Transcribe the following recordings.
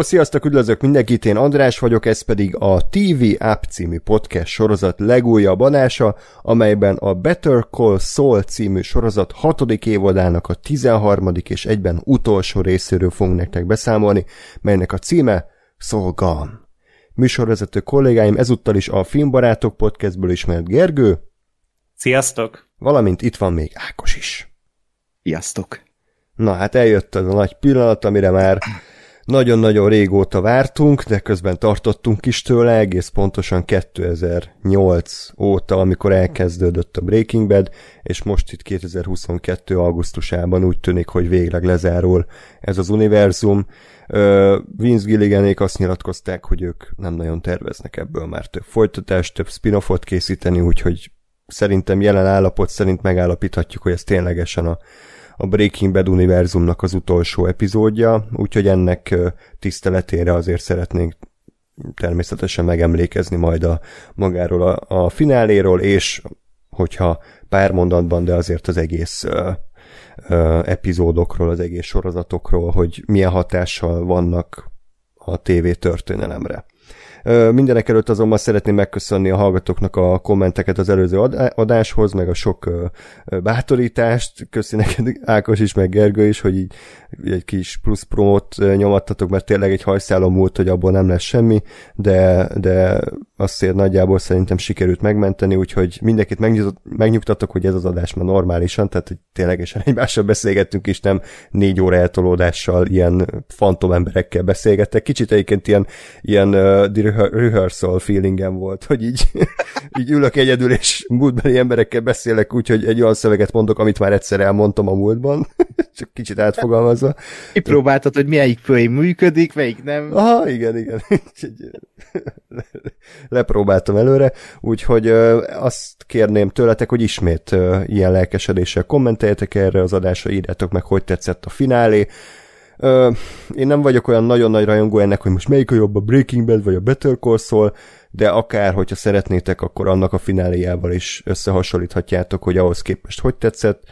Hello, sziasztok, üdvözlök mindenkit, én András vagyok, ez pedig a TV App című podcast sorozat legújabb adása, amelyben a Better Call Saul című sorozat hatodik évadának a 13. és egyben utolsó részéről fogunk nektek beszámolni, melynek a címe Saul Gone. Műsorvezető kollégáim ezúttal is a Filmbarátok podcastből ismert Gergő. Sziasztok! Valamint itt van még Ákos is. Sziasztok! Na hát eljött az a nagy pillanat, amire már nagyon-nagyon régóta vártunk, de közben tartottunk is tőle, egész pontosan 2008 óta, amikor elkezdődött a Breaking Bad, és most itt 2022. augusztusában úgy tűnik, hogy végleg lezárul ez az univerzum. Vince Gilliganék azt nyilatkozták, hogy ők nem nagyon terveznek ebből már több folytatást, több spin-offot készíteni, úgyhogy szerintem jelen állapot szerint megállapíthatjuk, hogy ez ténylegesen a a Breaking Bad univerzumnak az utolsó epizódja, úgyhogy ennek tiszteletére azért szeretnénk természetesen megemlékezni majd a magáról a, a fináléról, és hogyha pár mondatban, de azért az egész ö, ö, epizódokról, az egész sorozatokról, hogy milyen hatással vannak a TV történelemre. Mindenek előtt azonban szeretném megköszönni a hallgatóknak a kommenteket az előző adáshoz, meg a sok bátorítást. Köszi neked Ákos is, meg Gergő is, hogy így egy kis plusz promót nyomattatok, mert tényleg egy hajszálom múlt, hogy abból nem lesz semmi, de, de azért nagyjából szerintem sikerült megmenteni, úgyhogy mindenkit megnyugtatok, hogy ez az adás már normálisan, tehát hogy ténylegesen egymással beszélgettünk is, nem négy óra eltolódással ilyen fantom emberekkel beszélgettek. Kicsit egyébként ilyen, ilyen uh, rehearsal feelingem volt, hogy így, így ülök egyedül, és múltbeli emberekkel beszélek, úgyhogy egy olyan szöveget mondok, amit már egyszer elmondtam a múltban, csak kicsit átfogalmazva. Kipróbáltad, hogy melyik főim működik, melyik nem. Aha, igen, igen. Lepróbáltam előre, úgyhogy azt kérném tőletek, hogy ismét ilyen lelkesedéssel kommenteljetek erre az adásra, írjátok meg, hogy tetszett a finálé, Ö, én nem vagyok olyan nagyon nagy rajongó ennek, hogy most melyik a jobb, a Breaking Bad vagy a Better Call Saul, de akár, hogyha szeretnétek, akkor annak a fináléjával is összehasonlíthatjátok, hogy ahhoz képest hogy tetszett.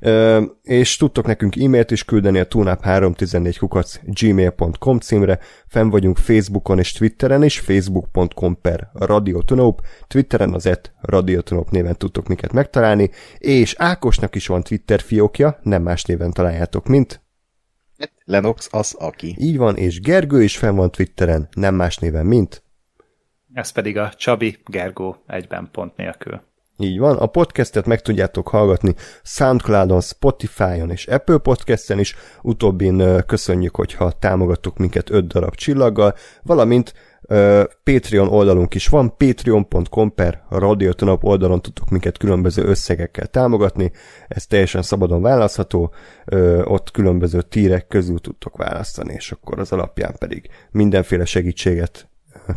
Uh, és tudtok nekünk e-mailt is küldeni a tunap314 kukac gmail.com címre, fenn vagyunk Facebookon és Twitteren is, facebook.com per radiotonop, Twitteren az et radiotonop néven tudtok minket megtalálni, és Ákosnak is van Twitter fiókja, nem más néven találjátok, mint Lenox az aki. Így van, és Gergő is fenn van Twitteren, nem más néven, mint? Ez pedig a Csabi Gergó egyben pont nélkül. Így van, a podcastet meg tudjátok hallgatni Soundcloudon, Spotify-on és Apple Podcast-en is, utóbbin köszönjük, hogyha támogattuk minket 5 darab csillaggal, valamint Patreon oldalunk is van, patreon.com per radiotonap oldalon tudtok minket különböző összegekkel támogatni, ez teljesen szabadon választható, ott különböző tírek közül tudtok választani, és akkor az alapján pedig mindenféle segítséget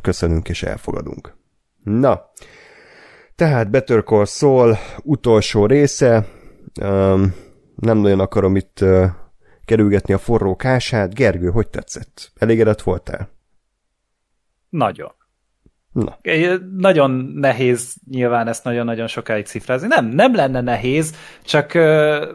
köszönünk és elfogadunk. Na, tehát Better Call utolsó része, nem nagyon akarom itt kerülgetni a forró kását. Gergő, hogy tetszett? Elégedett voltál? Nagyon. Na. Nagyon nehéz nyilván ezt nagyon-nagyon sokáig cifrázni. Nem, nem lenne nehéz, csak uh,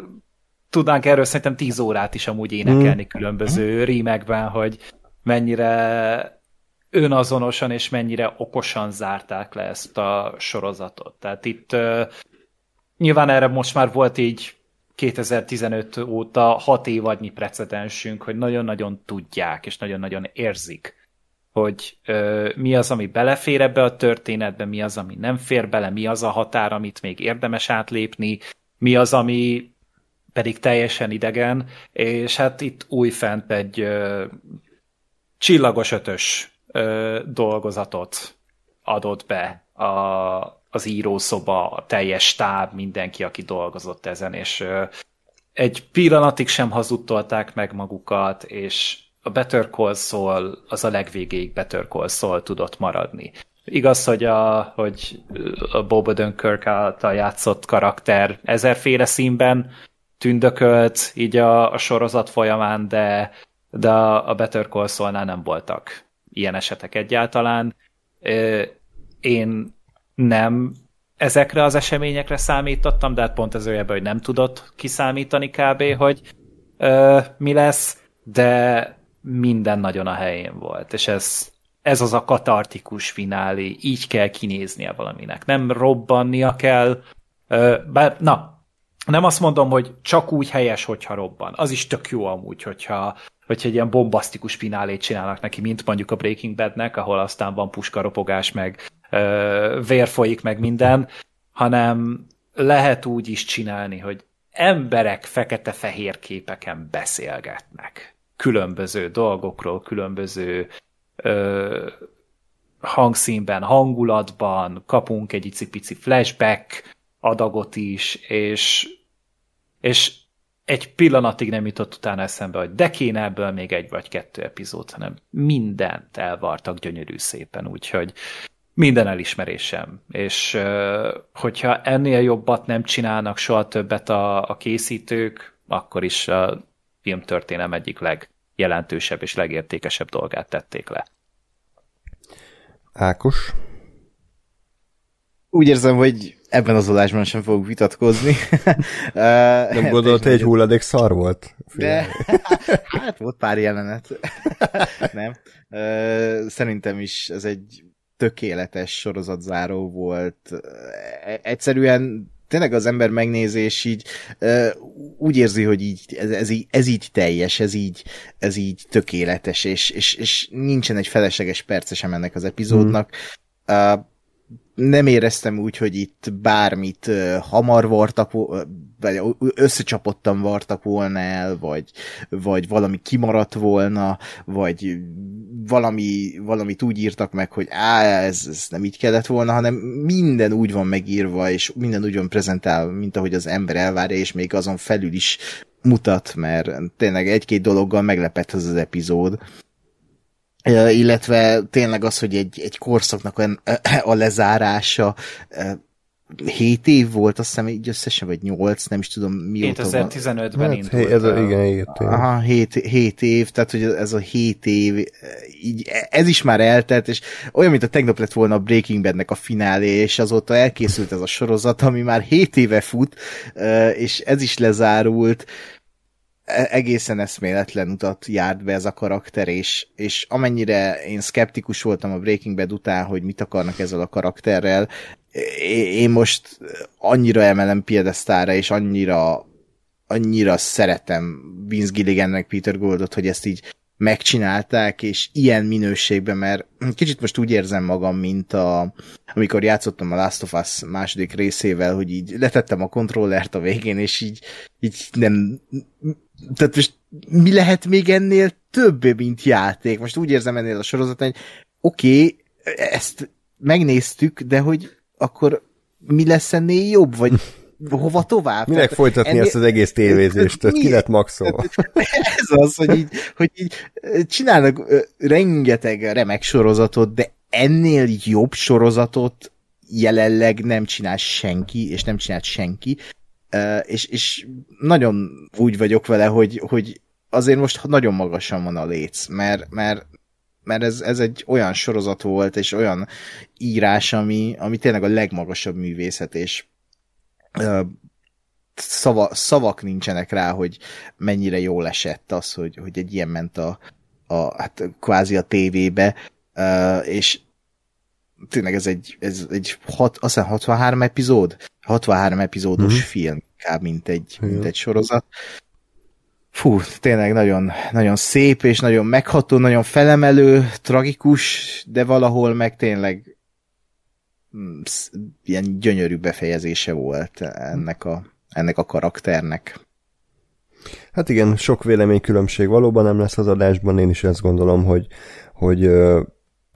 tudnánk erről szerintem tíz órát is amúgy énekelni hmm. különböző rímekben, hogy mennyire önazonosan és mennyire okosan zárták le ezt a sorozatot. Tehát itt uh, nyilván erre most már volt így 2015 óta hat évadnyi precedensünk, hogy nagyon-nagyon tudják és nagyon-nagyon érzik, hogy ö, mi az, ami belefér ebbe a történetbe, mi az, ami nem fér bele, mi az a határ, amit még érdemes átlépni, mi az, ami pedig teljesen idegen, és hát itt újfent egy ö, csillagos ötös ö, dolgozatot adott be a, az írószoba, a teljes stáb, mindenki, aki dolgozott ezen, és ö, egy pillanatig sem hazudtolták meg magukat, és a Better Call Saul az a legvégéig Better Call Saul tudott maradni. Igaz, hogy a, hogy a Bob Odenkirk által játszott karakter ezerféle színben tündökölt így a, a sorozat folyamán, de, de a Better Call Saul-nál nem voltak ilyen esetek egyáltalán. Én nem ezekre az eseményekre számítottam, de hát pont ez olyan, hogy nem tudott kiszámítani kb., hogy mi lesz, de minden nagyon a helyén volt, és ez, ez az a katartikus finálé, így kell kinéznie valaminek. Nem robbannia kell, bár, na, nem azt mondom, hogy csak úgy helyes, hogyha robban. Az is tök jó amúgy, hogyha, hogyha egy ilyen bombasztikus finálét csinálnak neki, mint mondjuk a Breaking Badnek, ahol aztán van puskaropogás, meg ö, vér folyik, meg minden, hanem lehet úgy is csinálni, hogy emberek fekete-fehér képeken beszélgetnek. Különböző dolgokról, különböző ö, hangszínben, hangulatban, kapunk egy icipici flashback adagot is, és, és egy pillanatig nem jutott utána eszembe, hogy de kéne ebből még egy vagy kettő epizód, hanem mindent elvartak gyönyörű szépen, úgyhogy minden elismerésem, és hogyha ennél jobbat nem csinálnak soha többet a, a készítők, akkor is a filmtörténelem egyik legjelentősebb és legértékesebb dolgát tették le. Ákos? Úgy érzem, hogy ebben az adásban sem fogok vitatkozni. Nem gondolt, hogy egy hulladék szar volt? De, hát volt pár jelenet. Nem. Szerintem is ez egy tökéletes sorozatzáró volt. Egyszerűen tényleg az ember megnézés így úgy érzi, hogy így, ez, ez, így, ez így teljes, ez így, ez így tökéletes, és, és, és nincsen egy felesleges perce sem ennek az epizódnak. Hmm nem éreztem úgy, hogy itt bármit hamar vartak, vagy összecsapottan vartak volna el, vagy, vagy valami kimaradt volna, vagy valami, valamit úgy írtak meg, hogy á, ez, ez nem így kellett volna, hanem minden úgy van megírva, és minden úgy van prezentálva, mint ahogy az ember elvárja, és még azon felül is mutat, mert tényleg egy-két dologgal meglepett az az epizód illetve tényleg az, hogy egy, egy korszaknak a, a lezárása 7 év volt, azt hiszem így összesen, vagy 8, nem is tudom mióta 2015-ben hát, indult. Ez a, igen, igen. Aha, 7, 7 év, tehát hogy ez a 7 év, így, ez is már eltelt, és olyan, mint a tegnap lett volna a Breaking Badnek a finálé, és azóta elkészült ez a sorozat, ami már 7 éve fut, és ez is lezárult, E, egészen eszméletlen utat járt be ez a karakter, és, és amennyire én skeptikus voltam a Breaking Bad után, hogy mit akarnak ezzel a karakterrel, én most annyira emelem piedesztára, és annyira annyira szeretem Vince Gilligannek Peter Goldot, hogy ezt így megcsinálták, és ilyen minőségben, mert kicsit most úgy érzem magam, mint a, amikor játszottam a Last of Us második részével, hogy így letettem a kontrollert a végén, és így, így nem, tehát most mi lehet még ennél több, mint játék? Most úgy érzem ennél a sorozaton, hogy oké, okay, ezt megnéztük, de hogy akkor mi lesz ennél jobb, vagy hova tovább? Minek Tehát folytatni ennél... ezt az egész tévézést? Tehát ki lett maxolva? Ez az, hogy így, hogy így csinálnak rengeteg remek sorozatot, de ennél jobb sorozatot jelenleg nem csinál senki, és nem csinált senki, és, és nagyon úgy vagyok vele, hogy, hogy azért most nagyon magasan van a léc, mert, mert, mert ez, ez egy olyan sorozat volt, és olyan írás, ami, ami tényleg a legmagasabb művészet, és szava, szavak nincsenek rá, hogy mennyire jól esett az, hogy, hogy egy ilyen ment a, a hát kvázi a tévébe, és tényleg ez egy, ez egy hat, azt hiszem 63 epizód, 63 epizódos uh-huh. film, inkább, mint egy, mint egy sorozat. Fú, tényleg nagyon, nagyon szép, és nagyon megható, nagyon felemelő, tragikus, de valahol meg tényleg mm, ilyen gyönyörű befejezése volt ennek a, ennek a karakternek. Hát igen, sok véleménykülönbség valóban nem lesz az adásban, én is ezt gondolom, hogy, hogy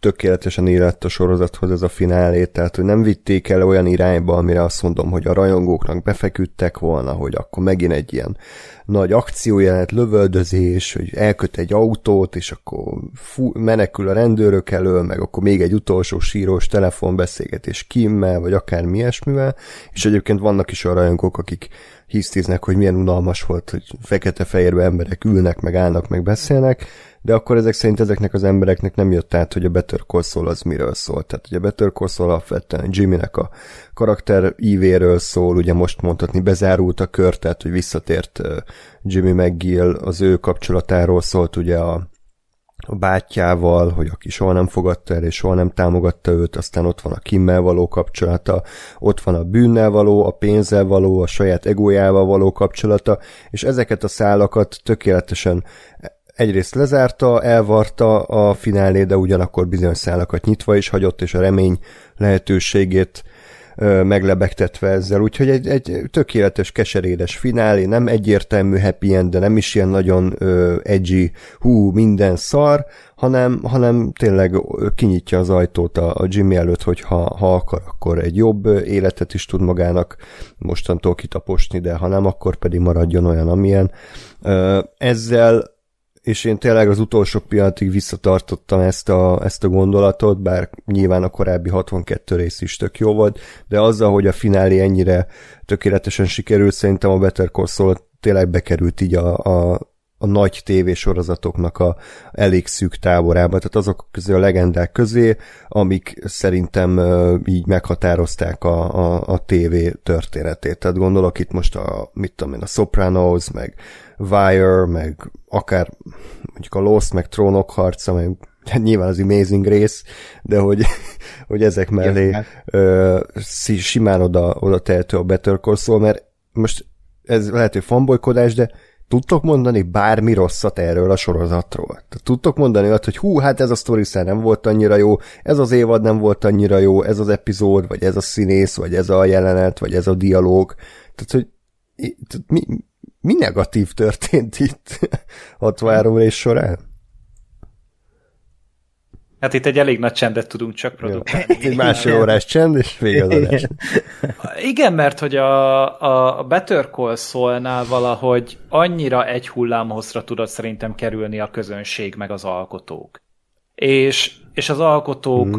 tökéletesen érett a sorozathoz ez a finálé, tehát hogy nem vitték el olyan irányba, amire azt mondom, hogy a rajongóknak befeküdtek volna, hogy akkor megint egy ilyen nagy akciójelenet, lövöldözés, hogy elköt egy autót, és akkor fú, menekül a rendőrök elől, meg akkor még egy utolsó sírós telefonbeszélgetés Kimmel, vagy akár mi ilyesmivel, és egyébként vannak is olyan rajongók, akik hisztiznek, hogy milyen unalmas volt, hogy fekete-fehérbe emberek ülnek, meg állnak, meg beszélnek, de akkor ezek szerint ezeknek az embereknek nem jött át, hogy a Better Call Saul az miről szól. Tehát ugye a Better Call Saul alapvetően Jimmynek a karakter ívéről szól, ugye most mondhatni bezárult a kör, tehát hogy visszatért Jimmy McGill, az ő kapcsolatáról szólt ugye a a bátyjával, hogy aki soha nem fogadta el és soha nem támogatta őt, aztán ott van a Kimmel való kapcsolata, ott van a bűnnel való, a pénzzel való, a saját egójával való kapcsolata, és ezeket a szálakat tökéletesen egyrészt lezárta, elvarta a finálé, de ugyanakkor bizonyos szálakat nyitva is hagyott, és a remény lehetőségét meglebegtetve ezzel, úgyhogy egy, egy tökéletes, keserédes finálé, nem egyértelmű happy end, de nem is ilyen nagyon ö, edgy, hú, minden szar, hanem, hanem tényleg kinyitja az ajtót a, a Jimmy előtt, hogy ha, ha akar, akkor egy jobb életet is tud magának mostantól kitaposni, de ha nem, akkor pedig maradjon olyan, amilyen. Ezzel és én tényleg az utolsó pillanatig visszatartottam ezt a, ezt a gondolatot, bár nyilván a korábbi 62 rész is tök jó volt, de azzal, hogy a finálé ennyire tökéletesen sikerült, szerintem a Better Call Saul tényleg bekerült így a, a, a nagy tévésorozatoknak a elég szűk táborába, tehát azok közé a legendák közé, amik szerintem így meghatározták a, a, a tévé történetét. Tehát gondolok itt most a, mit tudom én, a Sopranos, meg Wire, meg akár mondjuk a Lost, meg Trónok harca, meg nyilván az Amazing rész, de hogy, hogy ezek mellé ö, simán oda, oda tehető a Better Call Saul, mert most ez lehet, hogy fanbolykodás, de tudtok mondani bármi rosszat erről a sorozatról? Tehát tudtok mondani olyat, hogy hú, hát ez a sztori nem volt annyira jó, ez az évad nem volt annyira jó, ez az epizód, vagy ez a színész, vagy ez a jelenet, vagy ez a dialóg. Tehát, hogy mi, mi negatív történt itt 63 rész során? Hát itt egy elég nagy csendet tudunk csak produkálni. egy másfél órás csend, és vége az adás. Igen, mert hogy a, a Better Call szólnál valahogy annyira egy hullámhozra tudott szerintem kerülni a közönség meg az alkotók. És, és az alkotók, mm.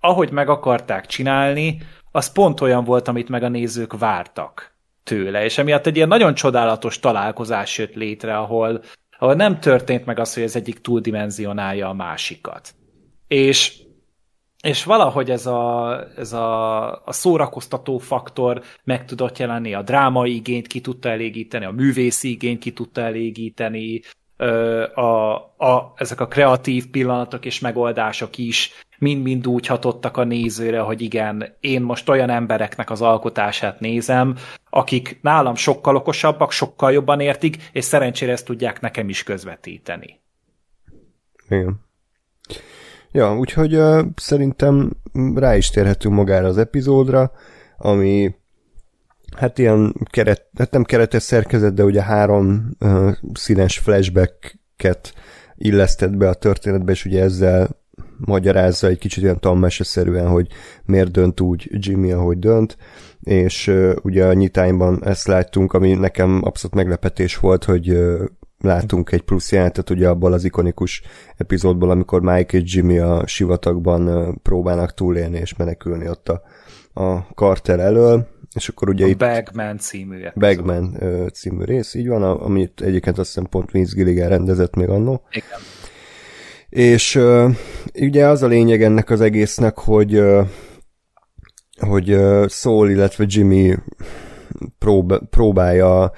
ahogy meg akarták csinálni, az pont olyan volt, amit meg a nézők vártak tőle, és emiatt egy ilyen nagyon csodálatos találkozás jött létre, ahol, ahol nem történt meg az, hogy ez egyik túldimenzionálja a másikat. És, és valahogy ez a, ez a, a szórakoztató faktor meg tudott jelenni, a drámai igényt ki tudta elégíteni, a művészi igényt ki tudta elégíteni, a, a, ezek a kreatív pillanatok és megoldások is mind-mind úgy hatottak a nézőre, hogy igen, én most olyan embereknek az alkotását nézem, akik nálam sokkal okosabbak, sokkal jobban értik, és szerencsére ezt tudják nekem is közvetíteni. Igen. Ja, úgyhogy uh, szerintem rá is térhetünk magára az epizódra, ami hát ilyen keret, hát nem keretes szerkezet, de ugye három uh, színes flashbacket illesztett be a történetbe, és ugye ezzel magyarázza egy kicsit olyan tanmeseszerűen, hogy miért dönt úgy Jimmy, ahogy dönt, és uh, ugye a nyitányban ezt láttunk, ami nekem abszolút meglepetés volt, hogy uh, látunk egy plusz jelentet ugye abból az ikonikus epizódból, amikor Mike és Jimmy a sivatagban uh, próbálnak túlélni és menekülni ott a, a kartel elől, és akkor ugye a itt... Bagman című epizód. Bagman uh, című rész, így van, amit egyébként azt hiszem pont Vince Gilligan rendezett még annó. Igen. És uh, ugye az a lényeg ennek az egésznek, hogy uh, hogy uh, Saul, illetve Jimmy prób- próbálja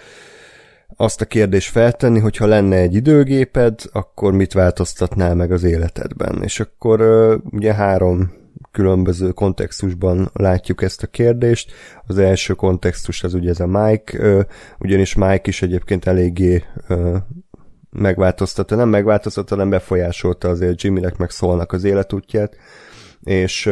azt a kérdést feltenni, hogy ha lenne egy időgéped, akkor mit változtatnál meg az életedben? És akkor uh, ugye három különböző kontextusban látjuk ezt a kérdést. Az első kontextus az ugye ez a Mike, ugyanis Mike is egyébként eléggé megváltoztatta, nem megváltoztatta, hanem befolyásolta azért Jimmynek meg szólnak az életútját, és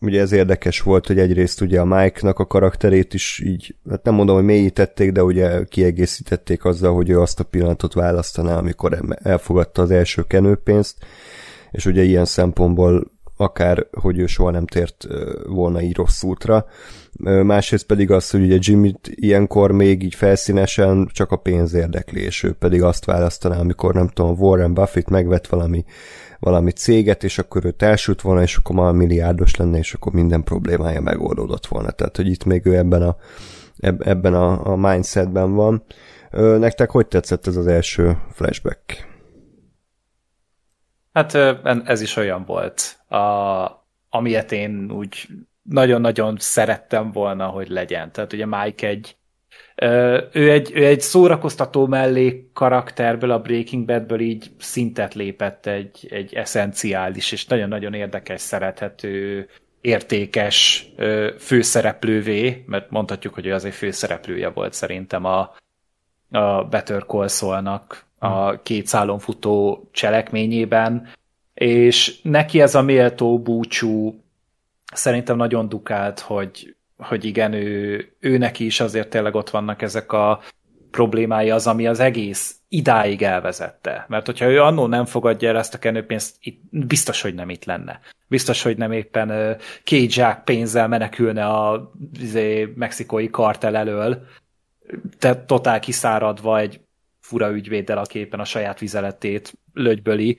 ugye ez érdekes volt, hogy egyrészt ugye a Mike-nak a karakterét is így, hát nem mondom, hogy mélyítették, de ugye kiegészítették azzal, hogy ő azt a pillanatot választaná, amikor elfogadta az első kenőpénzt, és ugye ilyen szempontból akár, hogy ő soha nem tért volna így rossz útra. Másrészt pedig az, hogy ugye Jimmy ilyenkor még így felszínesen csak a pénz érdekli, és ő pedig azt választaná, amikor nem tudom, Warren Buffett megvett valami, valami céget, és akkor ő társult volna, és akkor már milliárdos lenne, és akkor minden problémája megoldódott volna. Tehát, hogy itt még ő ebben a, ebben a, a mindsetben van. Nektek hogy tetszett ez az első flashback? Hát ez is olyan volt, a, amilyet én úgy nagyon-nagyon szerettem volna, hogy legyen. Tehát ugye Mike egy, ő egy, ő egy szórakoztató mellék karakterből, a Breaking Badből így szintet lépett egy, egy eszenciális és nagyon-nagyon érdekes, szerethető, értékes főszereplővé, mert mondhatjuk, hogy ő azért főszereplője volt szerintem a, a Better Call Saul-nak a hmm. két szálon futó cselekményében, és neki ez a méltó búcsú szerintem nagyon dukált, hogy, hogy igen, ő, ő neki is azért tényleg ott vannak ezek a problémái az, ami az egész idáig elvezette. Mert hogyha ő annó nem fogadja el ezt a kenőpénzt, itt biztos, hogy nem itt lenne. Biztos, hogy nem éppen két zsák pénzzel menekülne a izé, mexikói kartel elől, te totál kiszáradva egy fura ügyvéddel, aki éppen a saját vizeletét lögyböli.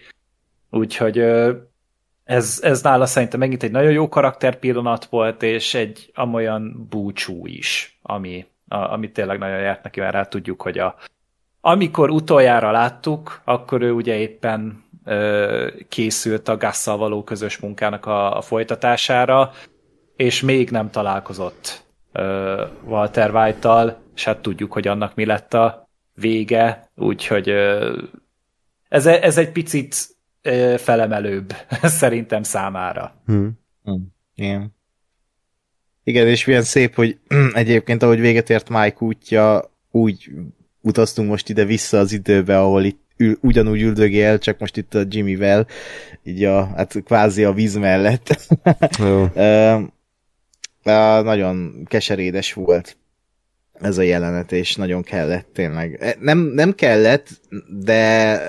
Úgyhogy ez, ez nála szerintem megint egy nagyon jó karakter pillanat volt, és egy amolyan búcsú is, ami, a, ami tényleg nagyon járt neki, mert rá tudjuk, hogy a, amikor utoljára láttuk, akkor ő ugye éppen ö, készült a Gasszal való közös munkának a, a folytatására, és még nem találkozott ö, Walter White-tal, és hát tudjuk, hogy annak mi lett a vége, úgyhogy ö, ez, ez egy picit ö, felemelőbb szerintem számára. Hmm. Hmm. Igen. Igen, és milyen szép, hogy egyébként ahogy véget ért Mike útja, úgy utaztunk most ide-vissza az időbe, ahol itt ül, ugyanúgy üldögél, csak most itt a Jimmyvel, így a, hát kvázi a víz mellett. Jó. uh, nagyon keserédes volt ez a jelenet, és nagyon kellett tényleg. E, nem, nem kellett, de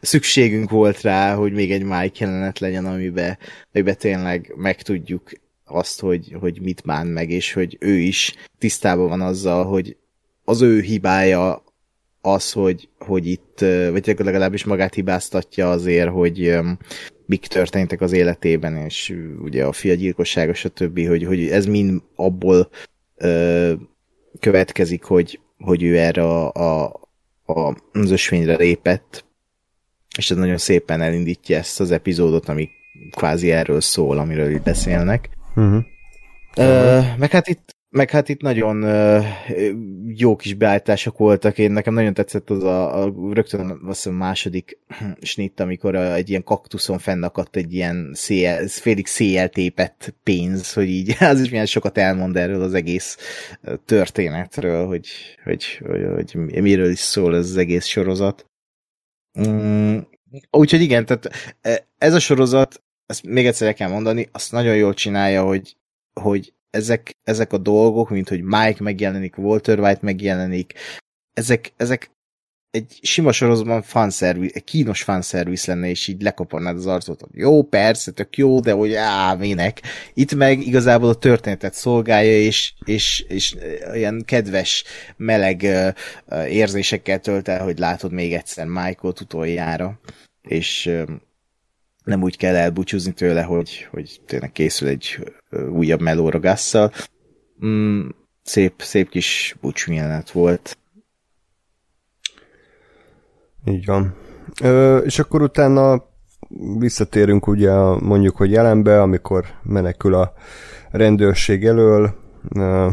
szükségünk volt rá, hogy még egy Mike jelenet legyen, amiben, amiben tényleg megtudjuk azt, hogy, hogy mit bán meg, és hogy ő is tisztában van azzal, hogy az ő hibája az, hogy, hogy itt, vagy legalábbis magát hibáztatja azért, hogy mik történtek az életében, és ugye a fiagyilkossága, stb., hogy, hogy ez mind abból következik, hogy, hogy ő erre a, a, a, az ösvényre lépett, és ez nagyon szépen elindítja ezt az epizódot, ami kvázi erről szól, amiről itt beszélnek. Uh-huh. Ö, meg hát itt meg hát itt nagyon jó kis beállítások voltak, én nekem nagyon tetszett az a, a rögtön azt hiszem második snitt, amikor a, egy ilyen kaktuszon fennakadt egy ilyen szél, félig széjjel tépett pénz, hogy így az is milyen sokat elmond erről az egész történetről, hogy, hogy, hogy, hogy miről is szól ez az egész sorozat. Mm, úgyhogy igen, tehát ez a sorozat, ezt még egyszer el kell mondani, azt nagyon jól csinálja, hogy, hogy ezek, ezek a dolgok, mint hogy Mike megjelenik, Walter White megjelenik, ezek, ezek egy sima sorozatban fanszervisz, egy kínos fanszervisz lenne, és így lekaparnád az arcot, hogy jó, persze, tök jó, de hogy á, minek. Itt meg igazából a történetet szolgálja, és, és, és olyan kedves, meleg érzésekkel tölt el, hogy látod még egyszer Michael-t utoljára. És nem úgy kell elbúcsúzni tőle, hogy, hogy tényleg készül egy újabb melóra gasszal. Mm, szép, szép kis búcsú jelenet volt. Így van. Ö, és akkor utána visszatérünk ugye mondjuk, hogy jelenbe, amikor menekül a rendőrség elől, ö,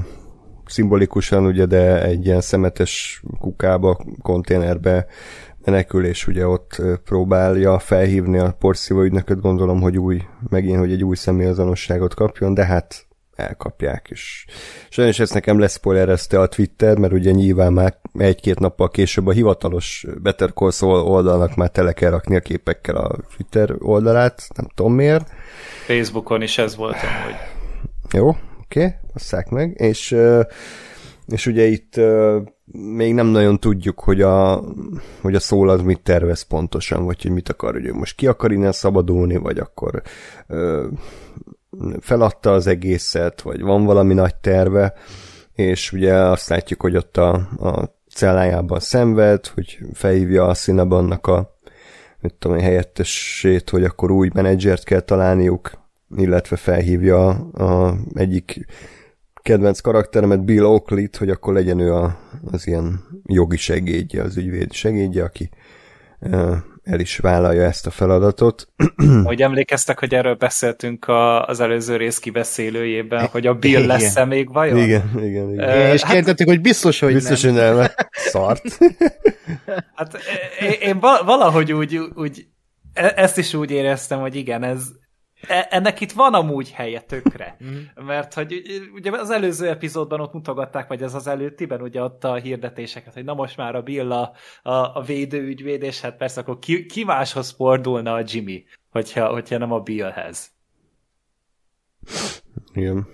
szimbolikusan ugye, de egy ilyen szemetes kukába, konténerbe menekül, és ugye ott próbálja felhívni a porszívó ügynököt, gondolom, hogy új, megint, hogy egy új személyazonosságot kapjon, de hát elkapják, és sajnos ezt nekem leszpoilerezte a Twitter, mert ugye nyilván már egy-két nappal később a hivatalos Better Call Saul oldalnak már tele kell rakni a képekkel a Twitter oldalát, nem tudom miért. Facebookon is ez volt hogy Jó, oké, okay, basszák meg, és, és ugye itt még nem nagyon tudjuk, hogy a, hogy a szól az mit tervez pontosan, vagy hogy mit akar, hogy ő most ki akar innen szabadulni, vagy akkor ö, feladta az egészet, vagy van valami nagy terve, és ugye azt látjuk, hogy ott a, a cellájában szenved, hogy felhívja a Cinnabonnak a mit tudom, helyettesét, hogy akkor új menedzsert kell találniuk, illetve felhívja a, a egyik kedvenc karakteremet, Bill Oakley-t, hogy akkor legyen ő a, az ilyen jogi segédje, az ügyvéd segédje, aki el is vállalja ezt a feladatot. Hogy emlékeztek, hogy erről beszéltünk a, az előző rész kibeszélőjében, hogy a Bill lesz-e még vajon? Igen, igen, igen. Uh, és hát, kijelentettük, hogy biztos, hogy biztos, nem. hogy nem. Szart. hát én, én valahogy úgy, úgy e- ezt is úgy éreztem, hogy igen, ez, E, ennek itt van amúgy helye tökre, mm. mert hogy ugye az előző epizódban ott mutogatták, vagy ez az előttiben ugye ott a hirdetéseket, hogy na most már a Bill a, a, a védőügyvéd, és hát persze akkor ki, ki máshoz fordulna a Jimmy, hogyha, hogyha nem a Billhez. Igen.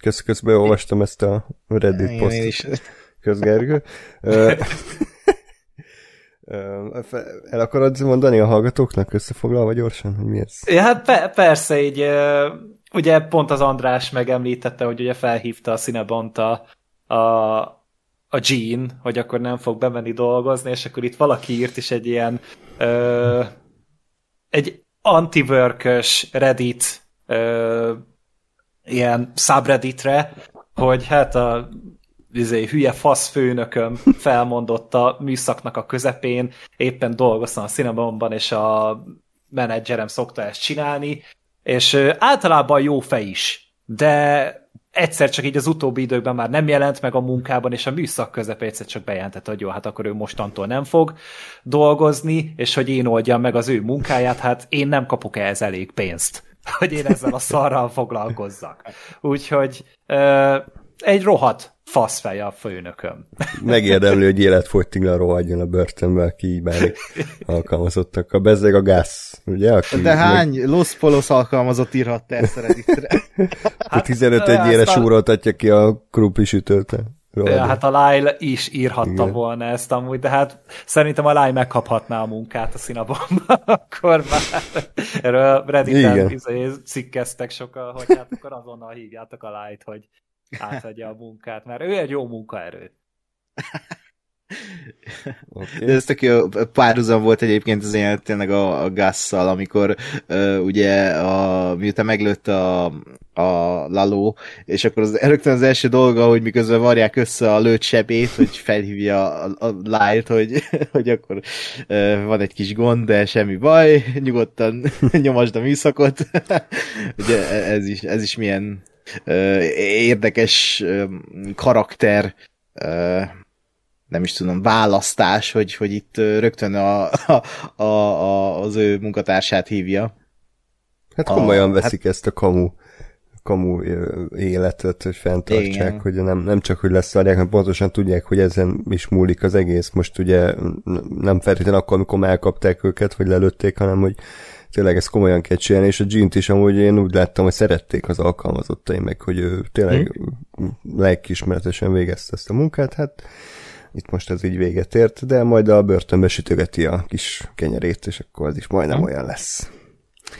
Kösz, közben olvastam ezt a Reddit posztot. Közgergő. El akarod mondani a hallgatóknak összefoglalva gyorsan, hogy mi ez? Ja, hát pe- persze, így ugye pont az András megemlítette, hogy ugye felhívta a Cinebont a, a, a Jean, hogy akkor nem fog bemenni dolgozni, és akkor itt valaki írt is egy ilyen ö, egy anti Reddit ö, ilyen subredditre, hogy hát a izé, hülye fasz főnököm felmondott a műszaknak a közepén, éppen dolgoztam a Cinnamon-ban, és a menedzserem szokta ezt csinálni, és általában jó fej is, de egyszer csak így az utóbbi időkben már nem jelent meg a munkában, és a műszak közepén egyszer csak bejelentette, hogy jó, hát akkor ő mostantól nem fog dolgozni, és hogy én oldjam meg az ő munkáját, hát én nem kapok ehhez elég pénzt, hogy én ezzel a szarral foglalkozzak. Úgyhogy egy rohadt faszfej a főnököm. Megérdemli, hogy életfogytiglan rohadjon a börtönbe, aki bánik alkalmazottak. A bezzeg a gáz, ugye? Aki De hány meg... Los Polos alkalmazott írhatta ezt a Redditre? Hát, 15 egy éres súroltatja ki a krumpisütőt. Ja, hát a Lyle is írhatta Igen. volna ezt amúgy, de hát szerintem a Lyle megkaphatná a munkát a színabomba, akkor már erről Redditen izé cikkeztek sokkal, hogy hát akkor azonnal hívjátok a Lyle-t, hogy átadja a munkát, mert ő egy jó munkaerő. Okay. De ez tök jó párhuzam volt egyébként az ilyen tényleg a, a Gasszal, amikor uh, ugye a, miután meglőtt a, a Laló, és akkor az, rögtön az első dolga, hogy miközben varják össze a lőtt sebét, hogy felhívja a, a Lyle-t, hogy, hogy akkor uh, van egy kis gond, de semmi baj, nyugodtan nyomasd a műszakot. ugye ez is, ez is milyen érdekes karakter nem is tudom, választás, hogy, hogy itt rögtön a, a, a, az ő munkatársát hívja. Hát komolyan a, veszik hát, ezt a kamu, kamu életet, hogy fenntartsák, igen. hogy nem, nem csak, hogy leszarják, hanem pontosan tudják, hogy ezen is múlik az egész. Most ugye nem feltétlenül akkor, amikor elkapták őket, vagy lelőtték, hanem hogy tényleg ezt komolyan kell csinálni, és a Gint is amúgy én úgy láttam, hogy szerették az alkalmazottai meg, hogy ő tényleg hmm. lelkismeretesen végezte ezt a munkát, hát itt most ez így véget ért, de majd a börtönbe sütögeti a kis kenyerét, és akkor az is majdnem hmm. olyan lesz.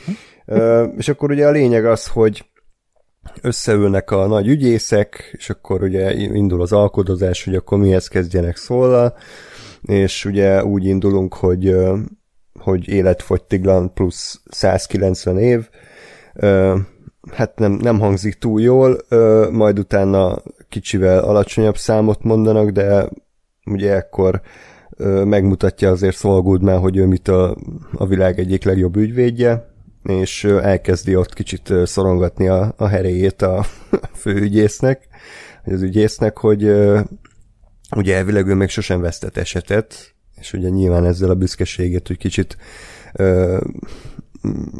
Hmm. Ö, és akkor ugye a lényeg az, hogy összeülnek a nagy ügyészek, és akkor ugye indul az alkodozás, hogy akkor mihez kezdjenek szólal, és ugye úgy indulunk, hogy hogy életfogytiglan plusz 190 év, hát nem, nem hangzik túl jól, majd utána kicsivel alacsonyabb számot mondanak, de ugye ekkor megmutatja azért Saul Goodman, hogy ő mit a, a világ egyik legjobb ügyvédje, és elkezdi ott kicsit szorongatni a, a heréjét a főügyésznek, az ügyésznek, hogy ugye elvileg ő még sosem vesztett esetet, és ugye nyilván ezzel a büszkeségét, hogy kicsit ö,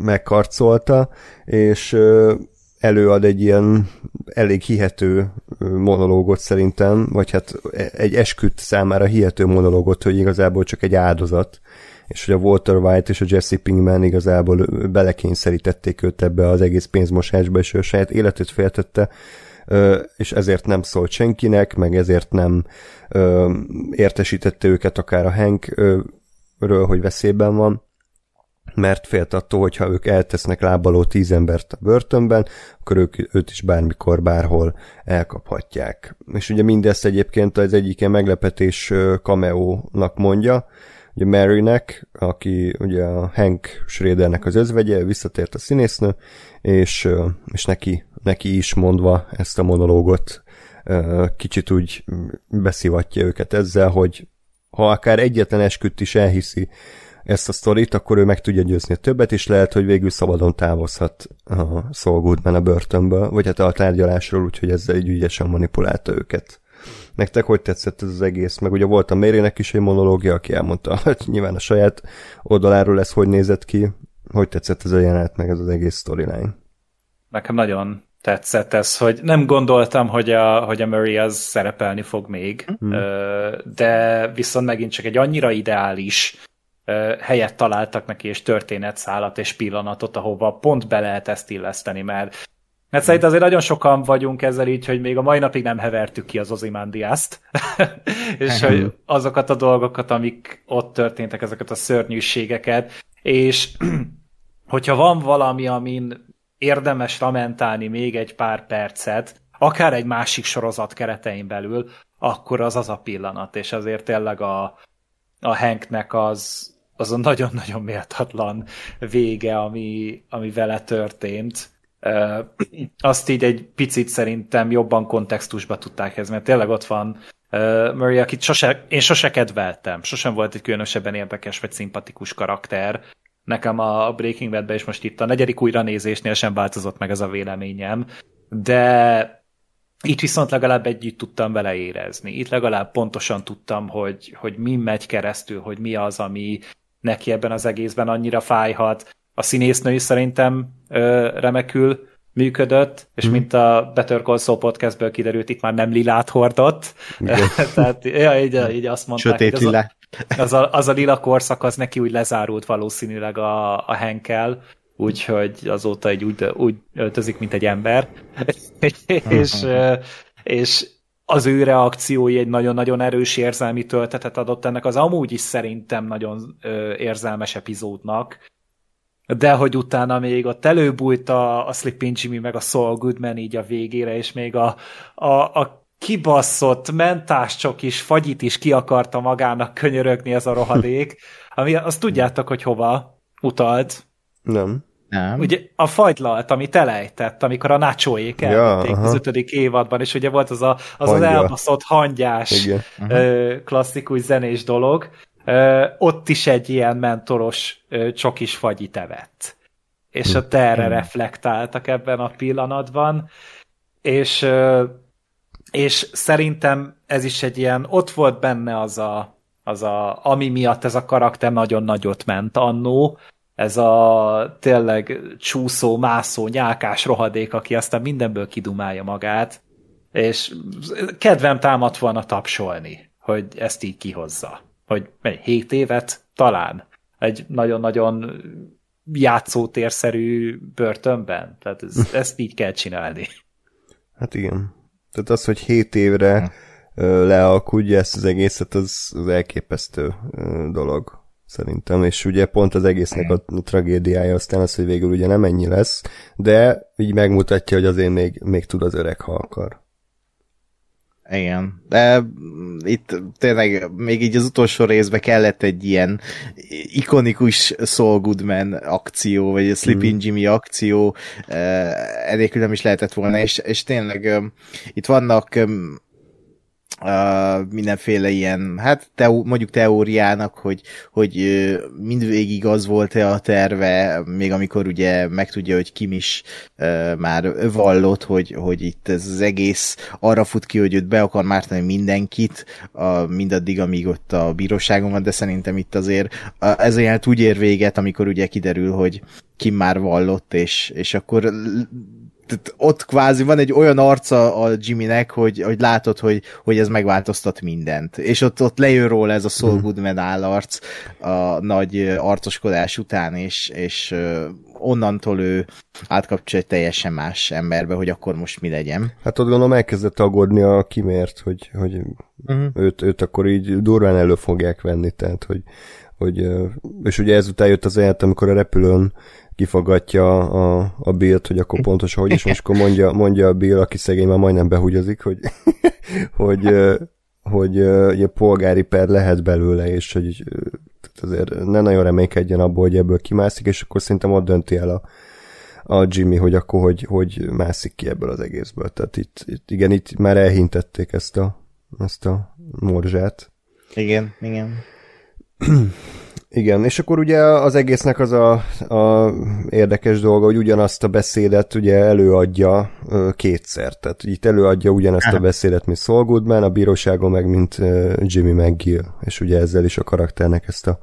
megkarcolta, és ö, előad egy ilyen elég hihető monológot szerintem, vagy hát egy esküt számára hihető monológot, hogy igazából csak egy áldozat, és hogy a Walter White és a Jesse Pinkman igazából belekényszerítették őt ebbe az egész pénzmosásba, és ő a saját életét féltette, és ezért nem szólt senkinek, meg ezért nem értesítette őket akár a Hankről, hogy veszélyben van, mert félt attól, hogyha ők eltesznek lábaló tíz embert a börtönben, akkor ők, őt is bármikor, bárhol elkaphatják. És ugye mindezt egyébként az egyik ilyen meglepetés cameo-nak mondja, ugye Marynek, aki ugye a Hank Schradernek az özvegye, visszatért a színésznő, és, és neki, neki is mondva ezt a monológot kicsit úgy beszivatja őket ezzel, hogy ha akár egyetlen esküt is elhiszi ezt a sztorit, akkor ő meg tudja győzni a többet, és lehet, hogy végül szabadon távozhat a Saul Goodman a börtönből, vagy hát a tárgyalásról, úgyhogy ezzel így ügyesen manipulálta őket. Nektek hogy tetszett ez az egész? Meg ugye volt a Mérének is egy monológia, aki elmondta, hogy nyilván a saját oldaláról ez hogy nézett ki. Hogy tetszett ez a jelenet, meg ez az egész storyline? Nekem nagyon tetszett ez, hogy nem gondoltam, hogy a, hogy a Murray az szerepelni fog még, hmm. de viszont megint csak egy annyira ideális helyet találtak neki, és történetszálat és pillanatot, ahova pont be lehet ezt illeszteni, mert mert szerintem azért nagyon sokan vagyunk ezzel így, hogy még a mai napig nem hevertük ki az Ozymandiaszt, és hogy azokat a dolgokat, amik ott történtek, ezeket a szörnyűségeket, és hogyha van valami, amin érdemes lamentálni még egy pár percet, akár egy másik sorozat keretein belül, akkor az az a pillanat, és azért tényleg a, a Hanknek az, az a nagyon-nagyon méltatlan vége, ami, ami vele történt. Uh, azt így egy picit szerintem jobban kontextusba tudták ez, mert tényleg ott van uh, Murray, akit sose, én sose kedveltem, sosem volt egy különösebben érdekes vagy szimpatikus karakter, Nekem a Breaking Badben is most itt a negyedik újranézésnél sem változott meg ez a véleményem, de itt viszont legalább együtt tudtam vele érezni. Itt legalább pontosan tudtam, hogy, hogy mi megy keresztül, hogy mi az, ami neki ebben az egészben annyira fájhat. A színésznő is szerintem ö, remekül működött, és mm. mint a Better Call Saul podcastből kiderült, itt már nem lilát hordott. Tehát ja, így, így azt mondták. Sötét lila. Az a, az a lila korszak az neki úgy lezárult valószínűleg a, a Henkel, úgyhogy azóta egy úgy, úgy öltözik, mint egy ember. és, és az ő reakciói egy nagyon-nagyon erős érzelmi töltetet adott ennek az amúgy is szerintem nagyon érzelmes epizódnak, de hogy utána még ott előbújt a, a Slipping Jimmy meg a Saul Goodman így a végére, és még a, a, a kibaszott mentáscsok is, fagyit is ki akarta magának könyörögni ez a rohadék, ami azt tudjátok, hogy hova utalt. Nem. Nem. Ugye a fagylalt, amit elejtett, amikor a nácsóék elvitték ja, az ötödik évadban, és ugye volt az a, az, az elbaszott hangyás Igen. Ö, klasszikus zenés dolog, ö, ott is egy ilyen mentoros ö, csokis fagyit evett. És hm. ott erre hm. reflektáltak ebben a pillanatban, és ö, és szerintem ez is egy ilyen, ott volt benne az a, az a, ami miatt ez a karakter nagyon nagyot ment annó, ez a tényleg csúszó, mászó, nyálkás rohadék, aki aztán mindenből kidumálja magát, és kedvem támadt volna tapsolni, hogy ezt így kihozza. Hogy 7 évet talán egy nagyon-nagyon játszótérszerű börtönben. Tehát ez, ezt így kell csinálni. Hát igen. Tehát az, hogy 7 évre lealkudja ezt az egészet, az, az elképesztő dolog szerintem, és ugye pont az egésznek a tragédiája aztán az, hogy végül ugye nem ennyi lesz, de így megmutatja, hogy azért még, még tud az öreg, ha akar. Igen, de itt tényleg még így az utolsó részben kellett egy ilyen ikonikus Saul Goodman akció, vagy a Sleeping mm. Jimmy akció, enélkül nem is lehetett volna, és, és tényleg itt vannak uh, mindenféle ilyen, hát teó, mondjuk teóriának, hogy, hogy mindvégig az volt-e a terve, még amikor ugye megtudja, hogy Kim is már vallott, hogy, hogy itt ez az egész arra fut ki, hogy őt be akar mártani mindenkit, uh, mindaddig, amíg ott a bíróságon van, de szerintem itt azért uh, ez olyan úgy ér véget, amikor ugye kiderül, hogy Kim már vallott, és, és akkor tehát ott kvázi van egy olyan arca a Jimmynek, hogy, hogy látod, hogy, hogy ez megváltoztat mindent. És ott, ott lejön róla ez a Saul hmm. Goodman állarc a nagy arcoskodás után, és, és onnantól ő átkapcsol egy teljesen más emberbe, hogy akkor most mi legyen. Hát ott gondolom elkezdett aggódni a kimért, hogy, hogy uh-huh. őt, őt akkor így durván elő fogják venni, tehát hogy, hogy és ugye ezután jött az elját, amikor a repülőn kifogatja a, a Bill-t, hogy akkor pontosan hogy is most akkor mondja, mondja a Bill, aki szegény már majdnem behugyozik, hogy, hogy, hogy, hogy polgári per lehet belőle, és hogy azért ne nagyon reménykedjen abból, hogy ebből kimászik, és akkor szerintem ott dönti el a, a Jimmy, hogy akkor hogy, hogy mászik ki ebből az egészből. Tehát itt, itt igen, itt már elhintették ezt a, ezt a morzsát. Igen, igen. Igen, és akkor ugye az egésznek az a, a érdekes dolga, hogy ugyanazt a beszédet ugye előadja kétszer. Tehát itt előadja ugyanazt a beszédet, mint Saul Goodman, a bíróságon meg, mint Jimmy McGill. És ugye ezzel is a karakternek ezt a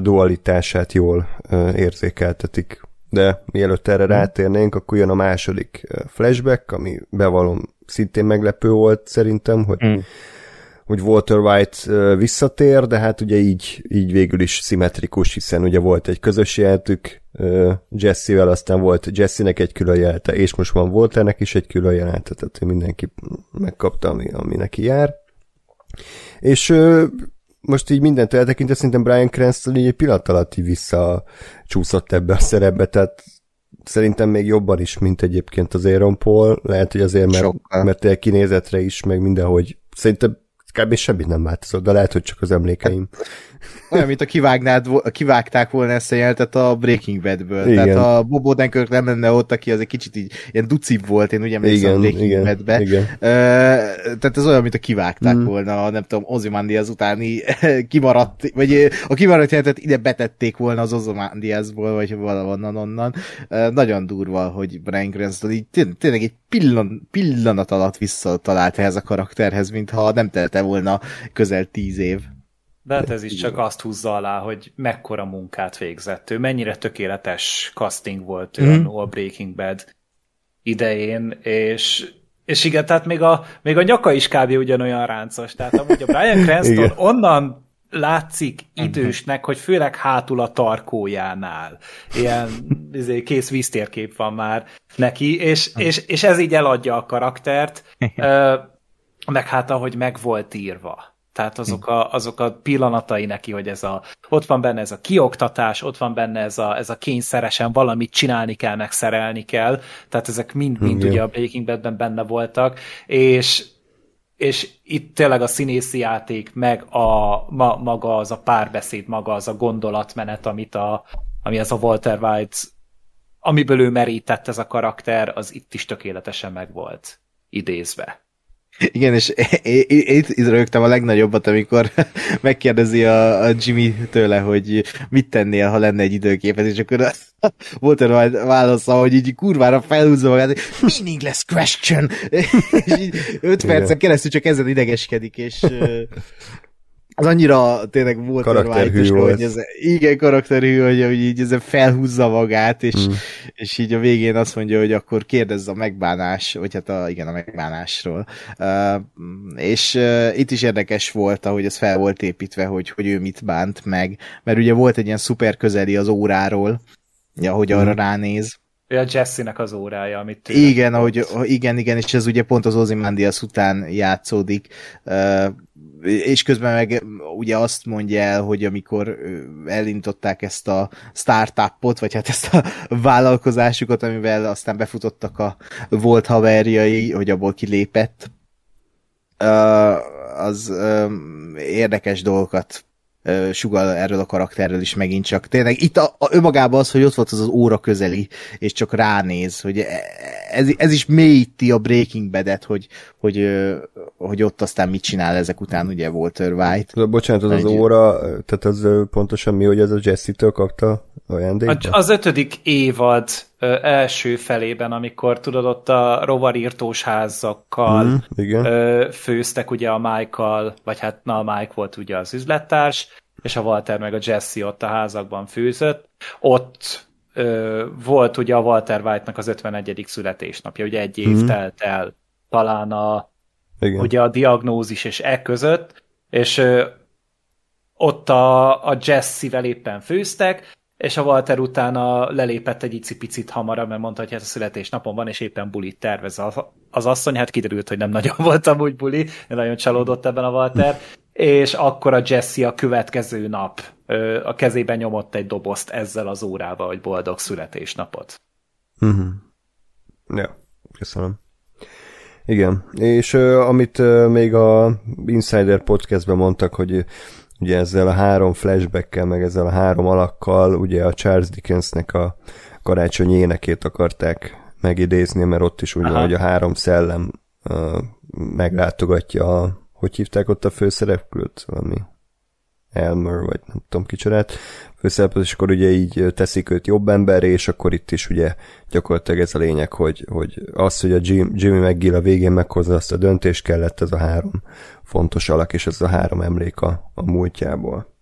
dualitását jól érzékeltetik. De mielőtt erre hmm. rátérnénk, akkor jön a második flashback, ami bevallom szintén meglepő volt szerintem, hogy hmm hogy Walter White visszatér, de hát ugye így, így végül is szimmetrikus, hiszen ugye volt egy közös jelentük Jesse-vel, aztán volt Jesse-nek egy külön jelente, és most van Walternek is egy külön jelente, tehát mindenki megkapta, ami, ami neki jár. És most így mindent eltekintve, szerintem Brian Cranston így egy pillanat alatt így visszacsúszott ebbe a szerepbe, tehát szerintem még jobban is, mint egyébként az Aaron Paul. Lehet, hogy azért, mert, Sokkal. mert kinézetre is, meg mindenhogy szerintem kb. semmit nem változott, de lehet, hogy csak az emlékeim. Olyan, mint a kivágnád, kivágták volna ezt a jelentet a Breaking Badből. Igen. Tehát a Bob Odenkirk nem lenne ott, aki az egy kicsit így ilyen ducibb volt, én ugye emlékszem a Breaking igen, Badbe. Igen. Uh, tehát ez olyan, mint a kivágták mm. volna, nem tudom, Ozymandias utáni kimaradt, vagy a kimaradt jelentet ide betették volna az Ozymandiasból, vagy valahonnan onnan. Uh, nagyon durva, hogy Brian Cranston így tényleg egy pillan, pillanat alatt visszatalált ehhez a karakterhez, mintha nem telte volna közel tíz év. De hát ez is csak azt húzza alá, hogy mekkora munkát végzett ő, mennyire tökéletes casting volt ő mm. a Breaking Bad idején, és, és igen, tehát még a, még a nyaka is kb. ugyanolyan ráncos. Tehát amúgy a Brian Cranston onnan látszik mhm. idősnek, hogy főleg hátul a tarkójánál. Ilyen izé, kész víztérkép van már neki, és, mhm. és, és ez így eladja a karaktert, meg hát ahogy meg volt írva. Tehát azok a, azok a pillanatai neki, hogy ez a, ott van benne ez a kioktatás, ott van benne ez a, ez a kényszeresen valamit csinálni kell, meg szerelni kell. Tehát ezek mind-mind ugye a Breaking Badben benne voltak, és és itt tényleg a színészi játék, meg a ma, maga az a párbeszéd, maga az a gondolatmenet, amit a, ami ez a Walter White, amiből ő merített ez a karakter, az itt is tökéletesen megvolt idézve. Igen, és itt, itt rögtem a legnagyobbat, amikor megkérdezi a, a Jimmy tőle, hogy mit tennél, ha lenne egy időképet, és akkor Walter White válasza, hogy így kurvára felhúzza magát, meaningless question, és így öt percen keresztül csak ezen idegeskedik, és az annyira tényleg volt karakterhű volt. hogy ez, igen, karakterhű, hogy, hogy így ezen felhúzza magát, és, mm. és így a végén azt mondja, hogy akkor kérdezz a megbánás, vagy hát a, igen, a megbánásról. Uh, és uh, itt is érdekes volt, ahogy ez fel volt építve, hogy, hogy ő mit bánt meg, mert ugye volt egy ilyen szuper közeli az óráról, ahogy mm. arra ránéz, a Jesse-nek az órája, amit Igen, ahogy, igen, igen, és ez ugye pont az Ozymandias után játszódik, és közben meg ugye azt mondja el, hogy amikor elindították ezt a startupot, vagy hát ezt a vállalkozásukat, amivel aztán befutottak a volt haverjai, hogy abból kilépett, az érdekes dolgokat sugal erről a karakterről is megint csak. Tényleg itt a, a önmagában az, hogy ott volt az az óra közeli, és csak ránéz, hogy e, ez, ez is mélyíti a Breaking Bad-et, hogy, hogy, hogy ott aztán mit csinál ezek után, ugye Walter White. Bocsánat, az Egy... az óra, tehát az pontosan mi, hogy ez a Jesse-től kapta ajándékba? Az ötödik évad ö, első felében, amikor tudod, ott a rovarírtós házakkal mm, igen. Ö, főztek ugye a Michael, vagy hát na a Mike volt ugye az üzlettárs, és a Walter meg a Jesse ott a házakban főzött. Ott ö, volt ugye a Walter White-nak az 51. születésnapja, ugye egy év mm. telt el talán a, Igen. ugye a diagnózis és e között, és ö, ott a, a Jesse-vel éppen főztek, és a Walter utána lelépett egy icipicit hamarabb, mert mondta, hogy hát a születésnapon van, és éppen bulit tervez az asszony, hát kiderült, hogy nem nagyon voltam úgy buli, nagyon csalódott ebben a Walter, és akkor a Jesse a következő nap a kezében nyomott egy dobozt ezzel az órával, hogy boldog születésnapot. Uh-huh. Ja, köszönöm. Igen, és uh, amit uh, még a Insider podcastben mondtak, hogy ugye ezzel a három flashbackkel, meg ezzel a három alakkal, ugye a Charles Dickensnek a karácsony énekét akarták megidézni, mert ott is úgy van, hogy a három szellem uh, meglátogatja a, hogy hívták ott a főszereplőt? Valami Elmer, vagy nem tudom kicsodát főszereplőt, és akkor ugye így teszik őt jobb emberre, és akkor itt is ugye gyakorlatilag ez a lényeg, hogy, hogy az, hogy a Jim, Jimmy McGill a végén meghozza azt a döntést, kellett ez a három fontos alak, és ez a három emlék a, a múltjából.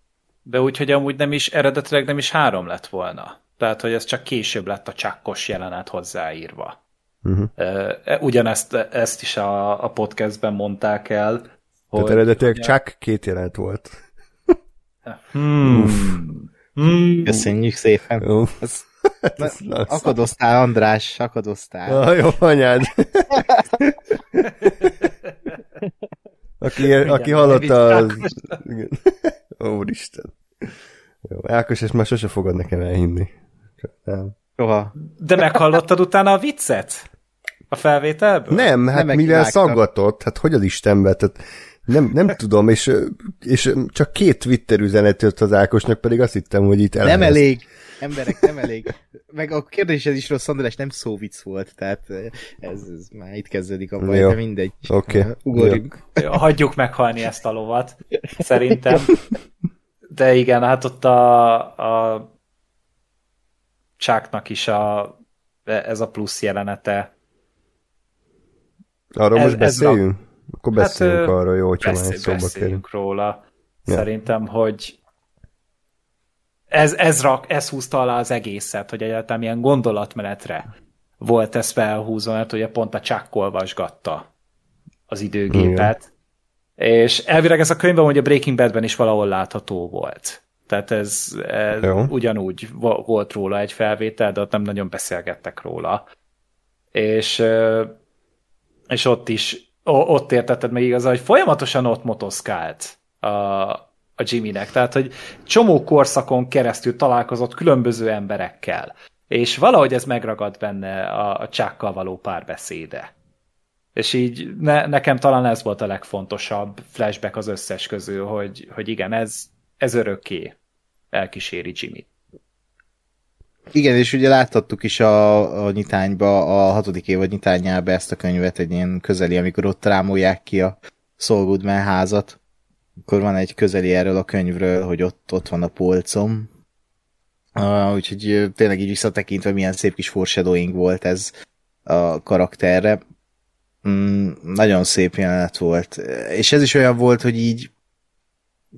De úgy, hogy amúgy nem is, eredetileg nem is három lett volna. Tehát, hogy ez csak később lett a csakkos jelenet hozzáírva. Uh-huh. Ugyanezt ezt is a, a podcastben mondták el. Tehát eredetileg csak két jelenet volt. Hmm. Hmm. Köszönjük szépen. Jó. Ez, ez akadoztál, András, akadoztál. Ah, jó, anyád. aki, aki hallotta az... Úristen. Jó, Ákos, és már sose fogod nekem elhinni. Nem. Soha. De meghallottad utána a viccet? A felvételből? Nem, hát nem mivel szaggatott, hát hogy az Istenbe, tehát nem, nem tudom, és, és csak két Twitter üzenet jött az Ákosnak, pedig azt hittem, hogy itt elhez. Nem elég, emberek, nem elég. Meg a kérdés ez is rossz, András, nem szóvic volt, tehát ez, ez már itt kezdődik a baj, de mindegy. Oké. Okay. Ugorjunk. Jó. Hagyjuk meghalni ezt a lovat, szerintem. De igen, hát ott a, a Csáknak is a, ez a plusz jelenete. Arról ez, most beszéljünk? Akkor beszéljünk hát, arról, jó, hogyha beszél, már szóba beszéljünk róla. Ja. Szerintem, hogy ez, ez, rak, ez húzta alá az egészet, hogy egyáltalán milyen gondolatmenetre volt ez felhúzva, mert ugye pont a Chuck olvasgatta az időgépet. Igen. És elvileg ez a könyvben, hogy a Breaking Badben is valahol látható volt. Tehát ez, ez ugyanúgy volt róla egy felvétel, de ott nem nagyon beszélgettek róla. És, és ott is ott értetted meg igaz, hogy folyamatosan ott motoszkált a, a Jimmynek. Tehát, hogy csomó korszakon keresztül találkozott különböző emberekkel. És valahogy ez megragad benne a, a csákkal való párbeszéde. És így ne, nekem talán ez volt a legfontosabb flashback az összes közül, hogy, hogy igen, ez, ez örökké elkíséri Jimmy. Igen, és ugye láthattuk is a, a nyitányba, a hatodik évad nyitányába ezt a könyvet, egy ilyen közeli, amikor ott rámolják ki a Saul házat. Akkor van egy közeli erről a könyvről, hogy ott, ott van a polcom. Uh, úgyhogy tényleg így visszatekintve milyen szép kis foreshadowing volt ez a karakterre. Mm, nagyon szép jelenet volt. És ez is olyan volt, hogy így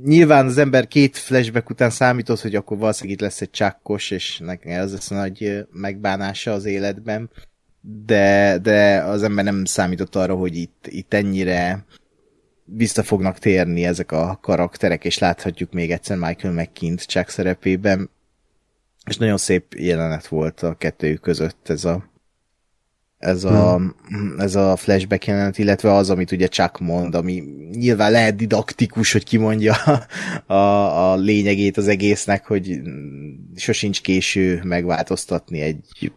nyilván az ember két flashback után számított, hogy akkor valószínűleg itt lesz egy csakkos, és nekem ez lesz nagy megbánása az életben, de, de az ember nem számított arra, hogy itt, itt ennyire vissza fognak térni ezek a karakterek, és láthatjuk még egyszer Michael McKint Chuck szerepében, és nagyon szép jelenet volt a kettőjük között ez a ez a, hmm. ez a flashback jelenet, illetve az, amit ugye Chuck mond, ami nyilván lehet didaktikus, hogy kimondja a, a lényegét az egésznek, hogy sosincs késő megváltoztatni egy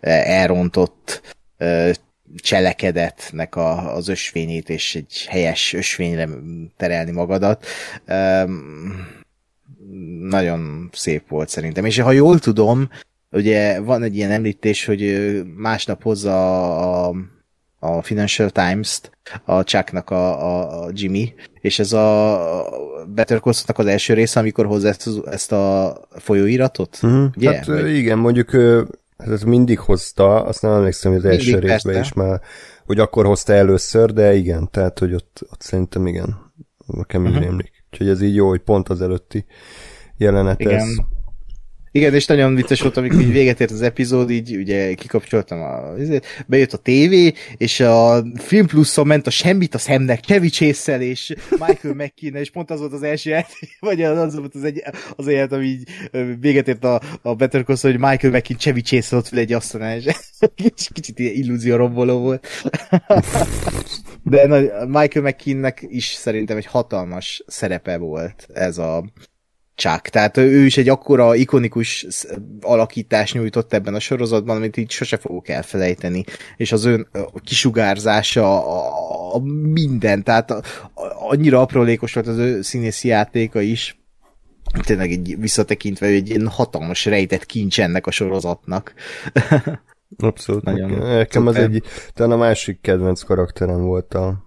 elrontott cselekedetnek a, az ösvényét, és egy helyes ösvényre terelni magadat. Nagyon szép volt szerintem. És ha jól tudom, ugye van egy ilyen említés, hogy másnap hozza a, a Financial Times-t a Chucknak a, a, a Jimmy, és ez a Better call az első része, amikor hozza ezt, ezt a folyóiratot? Uh-huh. Ugye? Hát Vagy... igen, mondjuk hát ez mindig hozta, azt nem emlékszem, hogy az mindig első részben is már, hogy akkor hozta először, de igen, tehát, hogy ott, ott szerintem igen, nekem uh-huh. emlék. Úgyhogy ez így jó, hogy pont az előtti jelenet igen. ez. Igen, és nagyon vicces volt, amikor így véget ért az epizód, így ugye kikapcsoltam a bejött a tévé, és a Film Pluszon ment a semmit a szemnek, Chevy és Michael McKean, és pont az volt az első jel, vagy az volt az, egy, az élet, ami így véget ért a, a Better Call hogy Michael McKean Chevy chase ott egy asztalán, és kicsit ilyen illúzió romboló volt. De Michael McKeannek is szerintem egy hatalmas szerepe volt ez a Chuck. Tehát ő is egy akkora ikonikus alakítást nyújtott ebben a sorozatban, amit így sose fogok elfelejteni. És az ön kisugárzása, a, a minden, tehát a, a, annyira aprólékos volt az ő színészi játéka is. Tényleg egy visszatekintve, hogy egy ilyen hatalmas rejtett kincs ennek a sorozatnak. Abszolút. Nagyon Nekem az egy, talán a másik kedvenc karakterem volt a,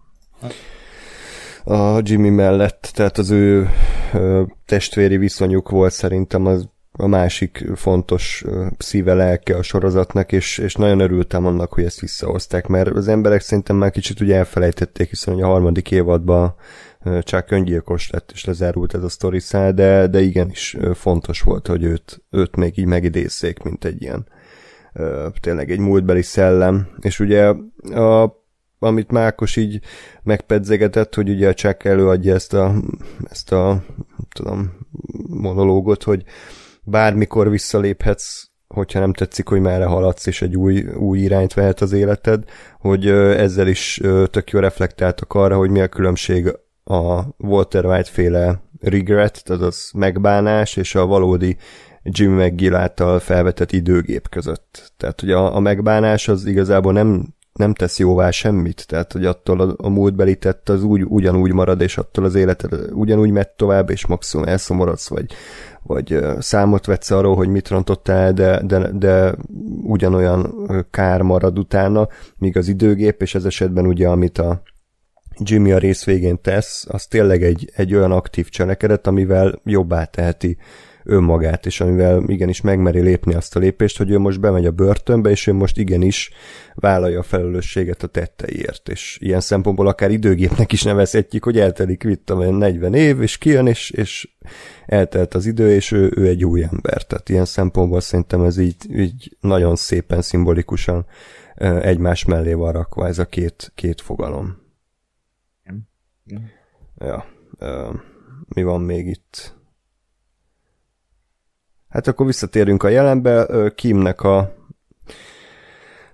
a Jimmy mellett, tehát az ő testvéri viszonyuk volt szerintem az a másik fontos szíve lelke a sorozatnak, és, és nagyon örültem annak, hogy ezt visszahozták, mert az emberek szerintem már kicsit ugye elfelejtették, hiszen a harmadik évadban csak öngyilkos lett, és lezárult ez a sztori de, de igenis fontos volt, hogy őt, őt még így megidézzék, mint egy ilyen tényleg egy múltbeli szellem, és ugye a amit Mákos így megpedzegetett, hogy ugye csak előadja ezt a, ezt a tudom, monológot, hogy bármikor visszaléphetsz, hogyha nem tetszik, hogy merre haladsz, és egy új, új irányt vehet az életed, hogy ezzel is tök jó reflektáltak arra, hogy mi a különbség a Walter White féle regret, azaz megbánás, és a valódi Jimmy McGill által felvetett időgép között. Tehát, hogy a, a megbánás az igazából nem nem tesz jóvá semmit, tehát hogy attól a, a múltbeli tett az úgy, ugyanúgy marad, és attól az életed ugyanúgy megy tovább, és maximum elszomorodsz, vagy, vagy számot vetsz arról, hogy mit rontottál, de, de, de ugyanolyan kár marad utána, míg az időgép, és ez esetben ugye, amit a Jimmy a rész végén tesz, az tényleg egy, egy olyan aktív cselekedet, amivel jobbá teheti önmagát, és amivel igenis megmeri lépni azt a lépést, hogy ő most bemegy a börtönbe, és ő most igenis vállalja a felelősséget a tetteiért, és ilyen szempontból akár időgépnek is nevezhetjük, hogy eltelik vitt a 40 év, és kijön, és, és eltelt az idő, és ő, ő egy új ember. Tehát ilyen szempontból szerintem ez így, így nagyon szépen, szimbolikusan egymás mellé van rakva ez a két, két fogalom. Ja. Mi van még itt? Hát akkor visszatérünk a jelenbe. Kimnek a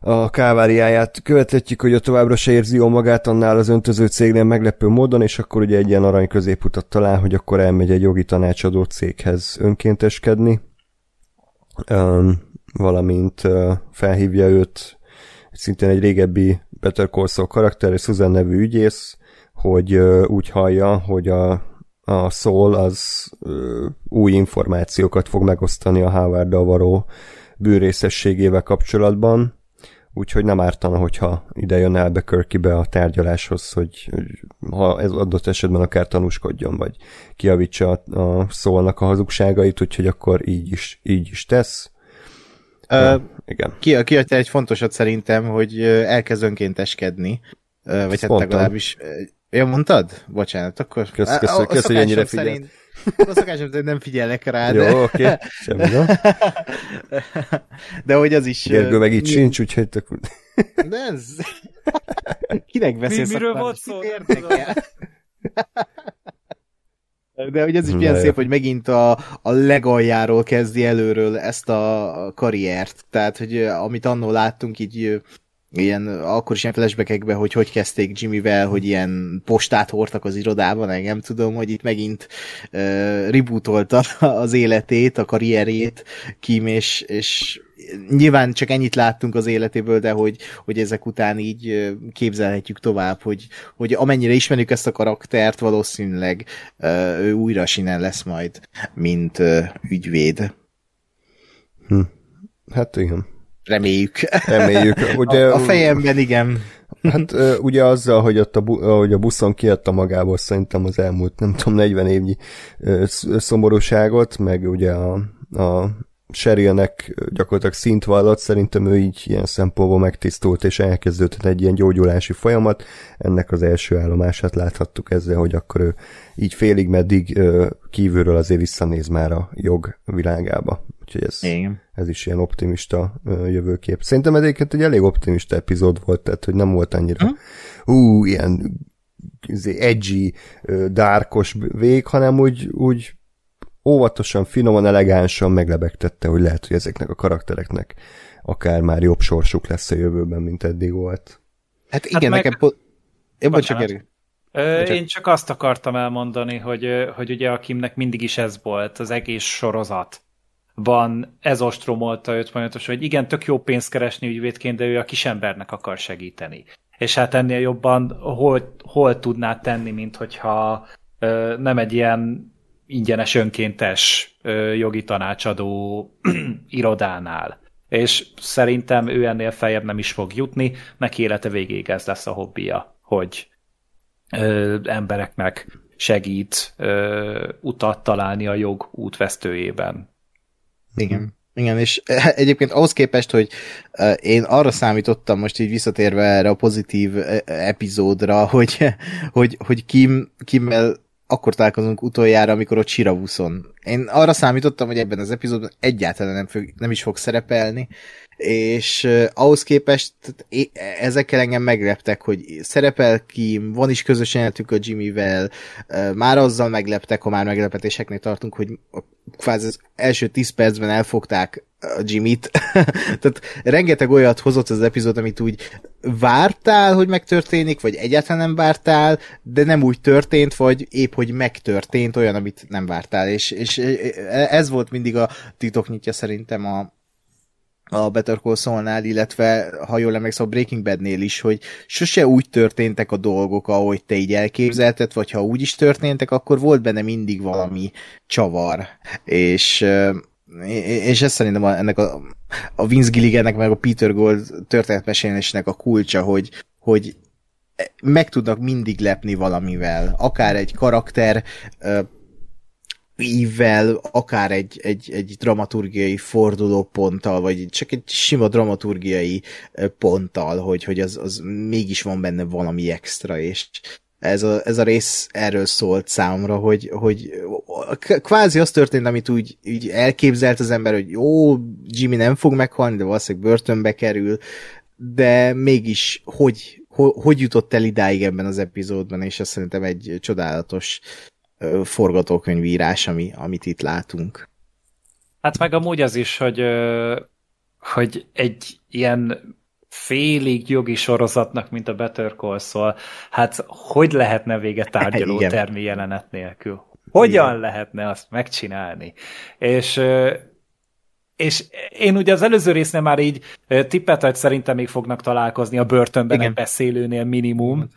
a káváriáját követhetjük, hogy a továbbra se érzi jól magát annál az öntöző cégnél meglepő módon, és akkor ugye egy ilyen arany középutat talál, hogy akkor elmegy egy jogi tanácsadó céghez önkénteskedni, um, valamint uh, felhívja őt szintén egy régebbi Better Call Saul karakter, Susan nevű ügyész, hogy uh, úgy hallja, hogy a a Soul az ö, új információkat fog megosztani a howard való bűnrészességével kapcsolatban, úgyhogy nem ártana, hogyha ide jön Albuquerque-be a tárgyaláshoz, hogy ha ez adott esetben akár tanúskodjon, vagy kiavítsa a, a szólnak a hazugságait, úgyhogy akkor így is, így is tesz. Uh, igen. Ki, kiadta egy fontosat szerintem, hogy elkezd önkénteskedni, vagy hát legalábbis Ja, mondtad? Bocsánat, akkor... Kösz, kösz, kösz, kösz hogy ennyire figyel. Szerint, a szokásom hogy nem figyelek rá, de... Jó, oké, okay. semmi no. De hogy az is... Gergő meg itt mi... sincs, úgyhogy tök... De ez... Kinek beszélsz? Mi, miről volt szó? De hogy ez is milyen szép, hogy megint a, a legaljáról kezdi előről ezt a karriert. Tehát, hogy amit annól láttunk, így ilyen, akkor is ilyen flashbackekben, hogy hogy kezdték Jimmyvel, hogy ilyen postát hordtak az irodában, engem tudom, hogy itt megint uh, rebootolta az életét, a karrierét Kim, és, és nyilván csak ennyit láttunk az életéből, de hogy, hogy ezek után így képzelhetjük tovább, hogy, hogy amennyire ismerjük ezt a karaktert, valószínűleg uh, ő újra sinen lesz majd, mint uh, ügyvéd. Hm. Hát igen. Reméljük. Reméljük. Ugye, a, a fejemben igen. Hát ugye azzal, hogy, ott a, bu- hogy a buszon kiadta magából szerintem az elmúlt, nem tudom, 40 évnyi szomorúságot, meg ugye a, a Sherilnek gyakorlatilag szint vallott, szerintem ő így ilyen szempontból megtisztult, és elkezdődött egy ilyen gyógyulási folyamat. Ennek az első állomását láthattuk ezzel, hogy akkor ő így félig meddig kívülről azért visszanéz már a jog világába. Úgyhogy ez, ez is ilyen optimista jövőkép. Szerintem egyébként egy elég optimista epizód volt, tehát hogy nem volt annyira hm? hú, ilyen izé, edgy, dárkos vég, hanem úgy, úgy óvatosan, finoman, elegánsan meglebegtette, hogy lehet, hogy ezeknek a karaktereknek akár már jobb sorsuk lesz a jövőben, mint eddig volt. Hát igen, hát meg... nekem... Po- Én csak Ö, Én csak azt akartam elmondani, hogy, hogy ugye a Kimnek mindig is ez volt, az egész sorozat van, ez ostromolta őt folyamatosan, hogy igen, tök jó pénzt keresni ügyvédként, de ő a kisembernek akar segíteni. És hát ennél jobban hol, hol tudná tenni, mint hogyha ö, nem egy ilyen ingyenes önkéntes ö, jogi tanácsadó irodánál. És szerintem ő ennél feljebb nem is fog jutni, neki élete végéig ez lesz a hobbija, hogy ö, embereknek segít ö, utat találni a jog útvesztőjében. Igen. Igen, és egyébként ahhoz képest, hogy én arra számítottam most így visszatérve erre a pozitív epizódra, hogy, hogy, hogy Kim, Kimmel akkor találkozunk utoljára, amikor ott Siravuszon. Én arra számítottam, hogy ebben az epizódban egyáltalán nem, fog, nem is fog szerepelni, és uh, ahhoz képest ezekkel engem megleptek, hogy szerepel ki, van is közös jelenetük a Jimmyvel, uh, már azzal megleptek, ha már meglepetéseknél tartunk, hogy kvázi az első 10 percben elfogták a Jimmy-t. Tehát rengeteg olyat hozott az epizód, amit úgy vártál, hogy megtörténik, vagy egyáltalán nem vártál, de nem úgy történt, vagy épp, hogy megtörtént olyan, amit nem vártál. És, és ez volt mindig a titoknyitja szerintem a, a Better Call Saul-nál, illetve ha jól emlékszem a Breaking Bad-nél is, hogy sose úgy történtek a dolgok, ahogy te így elképzelted, vagy ha úgy is történtek, akkor volt benne mindig valami csavar. És és ez szerintem a, ennek a, a Vince Gilligannek meg a Peter Gold történetmesélésnek a kulcsa, hogy, hogy meg tudnak mindig lepni valamivel. Akár egy karakter ívvel, akár egy, egy, egy dramaturgiai fordulóponttal, vagy csak egy sima dramaturgiai ponttal, hogy, hogy az, az mégis van benne valami extra, és ez a, ez a rész erről szólt számomra, hogy, hogy kvázi az történt, amit úgy, úgy elképzelt az ember, hogy jó, Jimmy nem fog meghalni, de valószínűleg börtönbe kerül, de mégis hogy, hogy, hogy jutott el idáig ebben az epizódban, és ez szerintem egy csodálatos forgatókönyvírás, ami, amit itt látunk. Hát meg amúgy az is, hogy, hogy egy ilyen félig jogi sorozatnak, mint a Better Call Saul, hát hogy lehetne vége tárgyaló termi jelenet nélkül? Hogyan Igen. lehetne azt megcsinálni? És és én ugye az előző résznél már így tippet, hogy szerintem még fognak találkozni a börtönben Igen. egy beszélőnél minimum,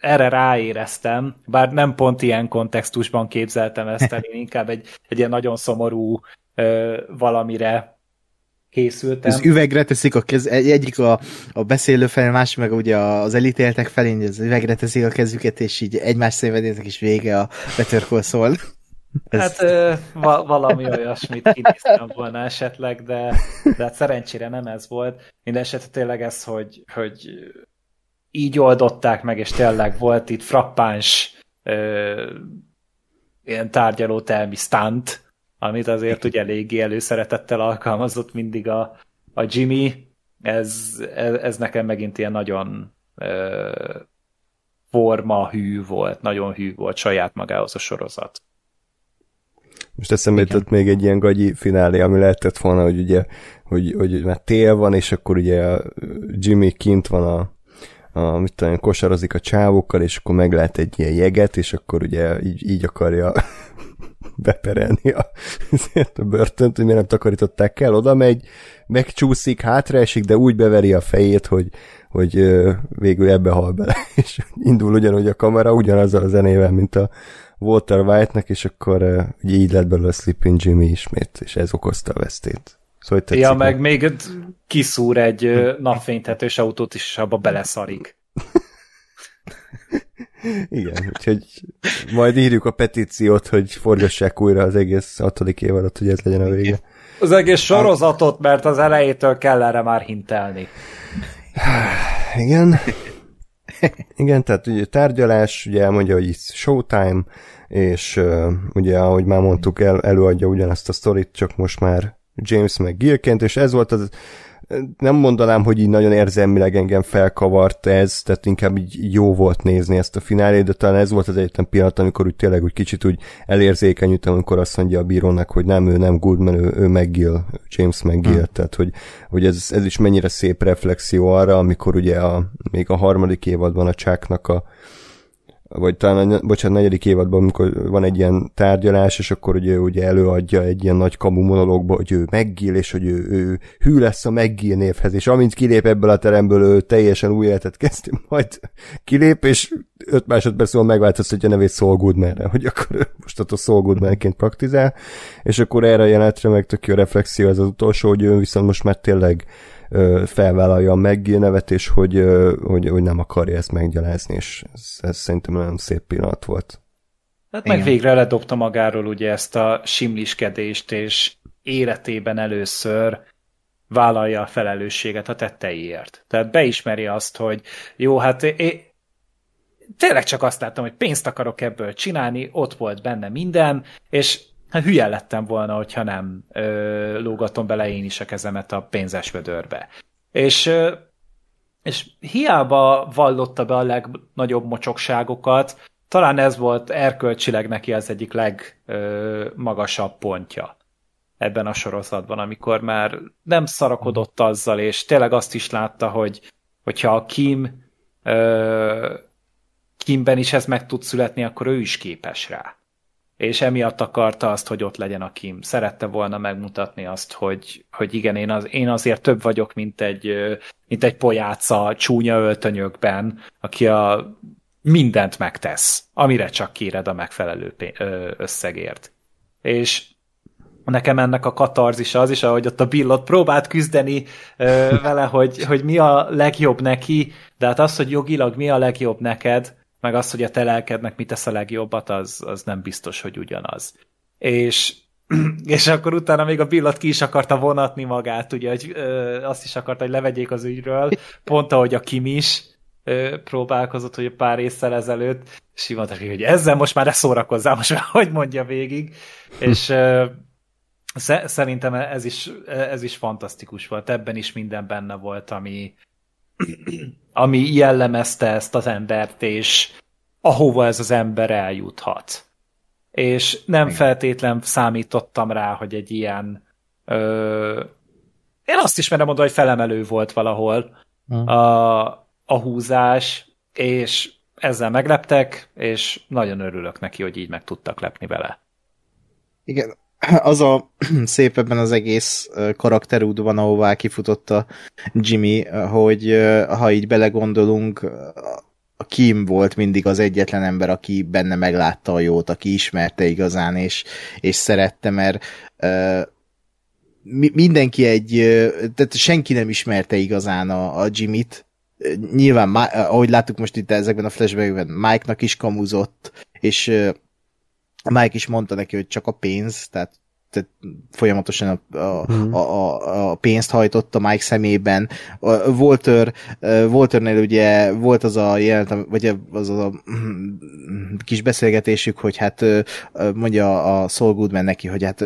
erre ráéreztem, bár nem pont ilyen kontextusban képzeltem ezt el, én inkább egy, egy ilyen nagyon szomorú valamire készültem. Az üvegre teszik a kez, egyik a, a beszélő fel, másik meg ugye az elítéltek felé, az üvegre teszik a kezüket, és így egymás szenvedének is vége a Better Call Saul. Ez... Hát ö, va- valami olyasmit kinéztem volna esetleg, de, de hát szerencsére nem ez volt. Mindenesetre tényleg ez, hogy, hogy így oldották meg, és tényleg volt itt frappáns ö, ilyen tárgyalótelmi stunt, amit azért ugye eléggé előszeretettel alkalmazott mindig a, a Jimmy. Ez, ez, ez nekem megint ilyen nagyon ö, forma hű volt, nagyon hű volt saját magához a sorozat. Most eszembe jutott még egy ilyen gagyi finálé, ami lehetett volna, hogy ugye, hogy, hogy már tél van, és akkor ugye Jimmy kint van a, a, mit tudom, kosarozik a csávokkal, és akkor meglát egy ilyen jeget, és akkor ugye így, így akarja beperelni a, a börtönt, hogy miért nem takarították el, oda megy, megcsúszik, hátraesik, de úgy beveri a fejét, hogy, hogy végül ebbe hal bele, és indul ugyanúgy a kamera, ugyanazzal a zenével, mint a Walter White-nak, és akkor ugye így lett belőle a Sleeping Jimmy ismét, és ez okozta a vesztét. Szóval tetszik, ja, meg még kiszúr egy napfénytetős autót is, és abba beleszarik. Igen, úgyhogy majd írjuk a petíciót, hogy forgassák újra az egész hatodik évadot, hogy ez legyen a vége. Az egész sorozatot, mert az elejétől kell erre már hintelni. Igen. Igen, tehát ugye tárgyalás, ugye elmondja, hogy itt showtime, és uh, ugye, ahogy már mondtuk, el, előadja ugyanazt a sztorit, csak most már James meg Gilként, és ez volt az nem mondanám, hogy így nagyon érzelmileg engem felkavart ez, tehát inkább így jó volt nézni ezt a finálét, de talán ez volt az egyetlen pillanat, amikor úgy tényleg úgy kicsit úgy elérzékenyültem, amikor azt mondja a bírónak, hogy nem, ő nem Goodman, ő, ő McGill, James McGill, hmm. tehát hogy, hogy ez, ez is mennyire szép reflexió arra, amikor ugye a, még a harmadik évadban a Chucknak a, vagy talán bocsánat, negyedik évadban, amikor van egy ilyen tárgyalás, és akkor ugye, ugye előadja egy ilyen nagy kamu monológba, hogy ő meggil, és hogy ő, ő hű lesz a meggil névhez, és amint kilép ebből a teremből, ő teljesen új életet kezd, majd kilép, és öt másodperc múlva megváltoztatja a nevét Saul Goodmanre, hogy akkor ő a Saul Goodmanként praktizál, és akkor erre a jelenetre meg tök jó reflexió ez az utolsó, hogy ő viszont most már tényleg felvállalja a Maggie nevet, és hogy, hogy, hogy nem akarja ezt meggyalázni, és ez, ez szerintem nagyon szép pillanat volt. Hát meg végre ledobta magáról ugye ezt a simliskedést, és életében először vállalja a felelősséget a tetteiért. Tehát beismeri azt, hogy jó, hát én, tényleg csak azt láttam, hogy pénzt akarok ebből csinálni, ott volt benne minden, és hát hülye lettem volna, hogyha nem ö, lógatom bele én is a kezemet a pénzes vödörbe. És, ö, és hiába vallotta be a legnagyobb mocsokságokat, talán ez volt erkölcsileg neki az egyik legmagasabb pontja ebben a sorozatban, amikor már nem szarakodott azzal, és tényleg azt is látta, hogy hogyha a Kim ö, Kimben is ez meg tud születni, akkor ő is képes rá. És emiatt akarta azt, hogy ott legyen a Kim. Szerette volna megmutatni azt, hogy, hogy igen, én, az, én azért több vagyok, mint egy, mint egy pojáca csúnya öltönyökben, aki a mindent megtesz, amire csak kéred a megfelelő összegért. És nekem ennek a katarzisa az is, ahogy ott a Billot próbált küzdeni ö, vele, hogy, hogy mi a legjobb neki, de hát az, hogy jogilag mi a legjobb neked, meg az, hogy a te lelkednek mit tesz a legjobbat, az, az nem biztos, hogy ugyanaz. És, és akkor utána még a Billot ki is akarta vonatni magát, ugye, hogy ö, azt is akarta, hogy levegyék az ügyről, pont ahogy a Kim is, próbálkozott, hogy pár észszel ezelőtt, és így mondta, hogy ezzel most már ne szórakozzál, most már hogy mondja végig, és szerintem ez is, ez is fantasztikus volt, ebben is minden benne volt, ami, ami jellemezte ezt az embert, és ahova ez az ember eljuthat. És nem Igen. feltétlen számítottam rá, hogy egy ilyen ö, én azt ismerem mondani, hogy felemelő volt valahol hmm. a, a húzás, és ezzel megleptek, és nagyon örülök neki, hogy így meg tudtak lepni vele. Igen, az a szép ebben az egész karakterúdban, ahová kifutott a Jimmy, hogy ha így belegondolunk, a Kim volt mindig az egyetlen ember, aki benne meglátta a jót, aki ismerte igazán, és, és szerette, mert mindenki egy, tehát senki nem ismerte igazán a, a Jimmy-t, nyilván, ahogy láttuk most itt ezekben a flashbackben, Mike-nak is kamuzott, és Mike is mondta neki, hogy csak a pénz, tehát tehát folyamatosan a, a, hmm. a, a, a pénzt hajtott a Mike szemében. A Walter, Walternél ugye volt az a jelent, vagy az a kis beszélgetésük, hogy hát mondja a Saul Goodman neki, hogy hát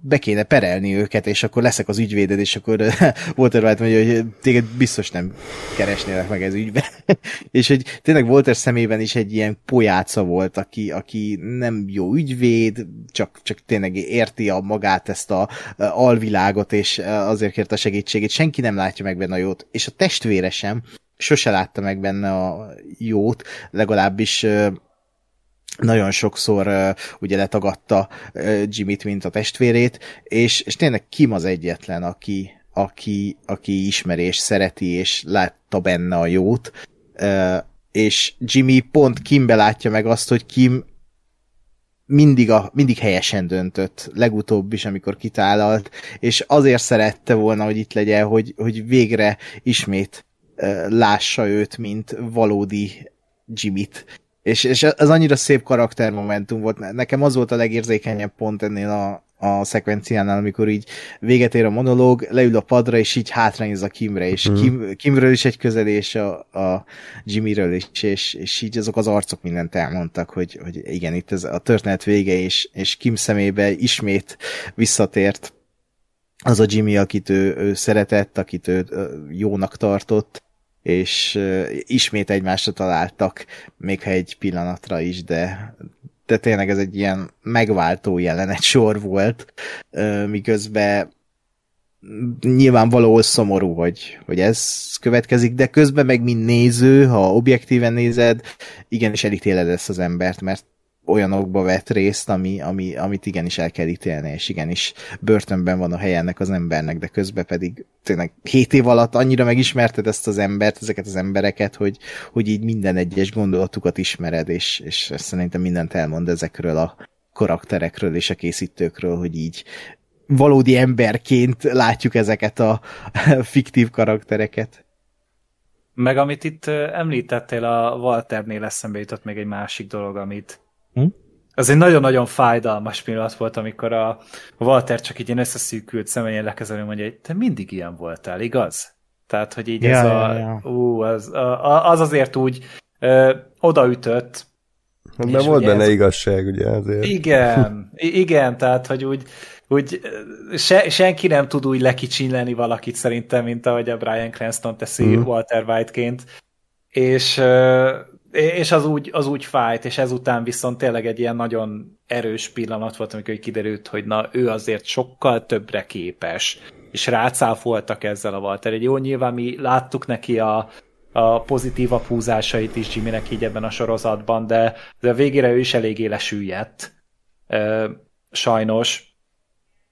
be kéne perelni őket, és akkor leszek az ügyvéded, és akkor Walter White mondja, hogy téged biztos nem keresnélek meg ez ügyben. és hogy tényleg Walter szemében is egy ilyen pojáca volt, aki, aki nem jó ügyvéd, csak, csak tényleg érti a magát, ezt a, a alvilágot, és azért kérte a segítségét. Senki nem látja meg benne a jót, és a testvére sem sose látta meg benne a jót, legalábbis nagyon sokszor uh, ugye letagadta Jimmy-t, mint a testvérét, és, és tényleg Kim az egyetlen, aki, aki, aki ismeri és szereti, és látta benne a jót, és Jimmy pont Kimbe látja meg azt, hogy Kim mindig, a, mindig helyesen döntött, legutóbb is, amikor kitálalt, és azért szerette volna, hogy itt legyen, hogy, hogy végre ismét lássa őt, mint valódi Jimmy-t. És, és ez annyira szép karaktermomentum volt. Nekem az volt a legérzékenyebb pont ennél a, a szekvenciánál, amikor így véget ér a monológ, leül a padra, és így hátrányz a Kimre, és mm. Kim, Kimről is egy közelés a, a Jimmyről is, és, és így azok az arcok mindent elmondtak, hogy, hogy igen, itt ez a történet vége, és, és Kim szemébe ismét visszatért az a Jimmy, akit ő, ő szeretett, akit ő jónak tartott, és ismét egymásra találtak, még ha egy pillanatra is, de, de tényleg ez egy ilyen megváltó jelenet sor volt, miközben nyilván valahol szomorú, hogy, hogy ez következik, de közben meg mint néző, ha objektíven nézed, igenis elítéled ezt az embert, mert olyanokba vett részt, ami, ami, amit igenis el kell ítélni, és igenis börtönben van a helye ennek az embernek, de közben pedig tényleg 7 év alatt annyira megismerted ezt az embert, ezeket az embereket, hogy, hogy így minden egyes gondolatukat ismered, és, és szerintem mindent elmond ezekről a karakterekről és a készítőkről, hogy így valódi emberként látjuk ezeket a fiktív karaktereket. Meg amit itt említettél, a Walternél eszembe jutott még egy másik dolog, amit Hm? az egy nagyon-nagyon fájdalmas pillanat volt, amikor a Walter csak így ilyen összeszűkült személyen lekezelő mondja, hogy te mindig ilyen voltál, igaz? Tehát, hogy így ja, ez ja, a, ja. Ú, az, a, az azért úgy ö, odaütött. Hát, mert volt benne ez, igazság, ugye azért. Igen, igen, tehát, hogy úgy, úgy se, senki nem tud úgy lekicsinleni valakit szerintem, mint ahogy a Brian Cranston teszi mm. Walter White-ként. És és az úgy, az úgy fájt, és ezután viszont tényleg egy ilyen nagyon erős pillanat volt, amikor kiderült, hogy na, ő azért sokkal többre képes, és rácáfoltak ezzel a Walter. Egy jó, nyilván mi láttuk neki a, a pozitív húzásait is Jimmynek így ebben a sorozatban, de, de a végére ő is eléggé lesüllyedt, sajnos,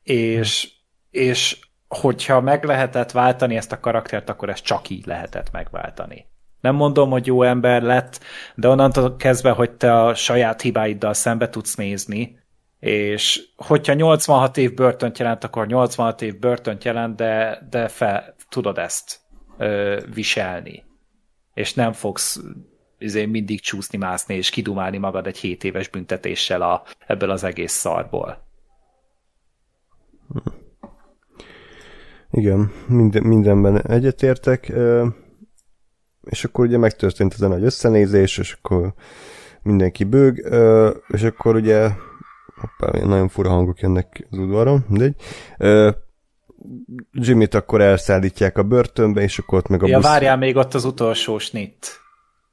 és, és hogyha meg lehetett váltani ezt a karaktert, akkor ezt csak így lehetett megváltani. Nem mondom, hogy jó ember lett, de onnantól kezdve, hogy te a saját hibáiddal szembe tudsz nézni, és hogyha 86 év börtönt jelent, akkor 86 év börtönt jelent, de, de fel, tudod ezt ö, viselni. És nem fogsz izé, mindig csúszni, mászni, és kidumálni magad egy 7 éves büntetéssel a, ebből az egész szarból. Igen, minden, mindenben egyetértek és akkor ugye megtörtént ez a nagy összenézés, és akkor mindenki bőg, és akkor ugye hoppá, nagyon fura hangok jönnek az udvaron, mindegy. Jimmy-t akkor elszállítják a börtönbe, és akkor ott meg a ja, busz... várjál még ott az utolsó snit,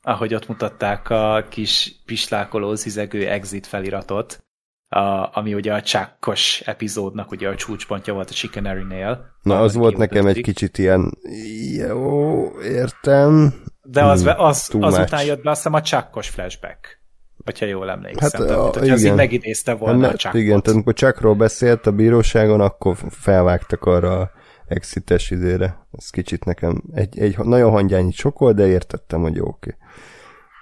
ahogy ott mutatták a kis pislákoló, zizegő exit feliratot a, ami ugye a csákkos epizódnak ugye a csúcspontja volt a Chickenary-nél. Na, az volt nekem egy kicsit ilyen, jó, értem. De az, hmm, az, azután jött be azt hiszem a csákkos flashback. Hogyha jól emlékszem. Hát, tehát, a, igen. az így megidézte volna a, a csákkot. Igen, tehát amikor Chuckról beszélt a bíróságon, akkor felvágtak arra a exites izére. Ez kicsit nekem egy, egy nagyon hangyányi sokol, de értettem, hogy jó, oké. Okay.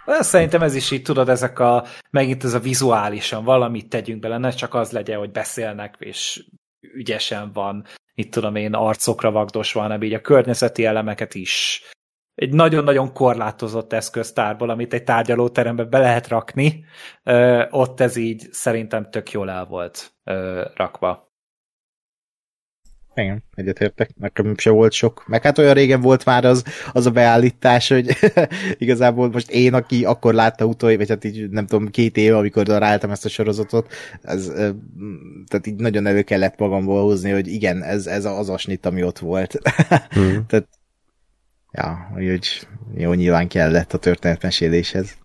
Szerintem ez is így, tudod, ezek a, megint ez a vizuálisan valamit tegyünk bele, ne csak az legyen, hogy beszélnek, és ügyesen van, itt tudom én, arcokra vagdosva, hanem így a környezeti elemeket is egy nagyon-nagyon korlátozott eszköztárból, amit egy tárgyalóterembe be lehet rakni, ott ez így szerintem tök jól el volt rakva. Igen, egyetértek, nekem se volt sok. Meg hát olyan régen volt már az, az a beállítás, hogy igazából most én, aki akkor látta utoljára, vagy hát így nem tudom, két év, amikor daráltam ezt a sorozatot, ez, tehát így nagyon elő kellett magamból hozni, hogy igen, ez, ez az a snit, ami ott volt. hmm. tehát, ja, úgyhogy jó, nyilván kellett a történetmeséléshez.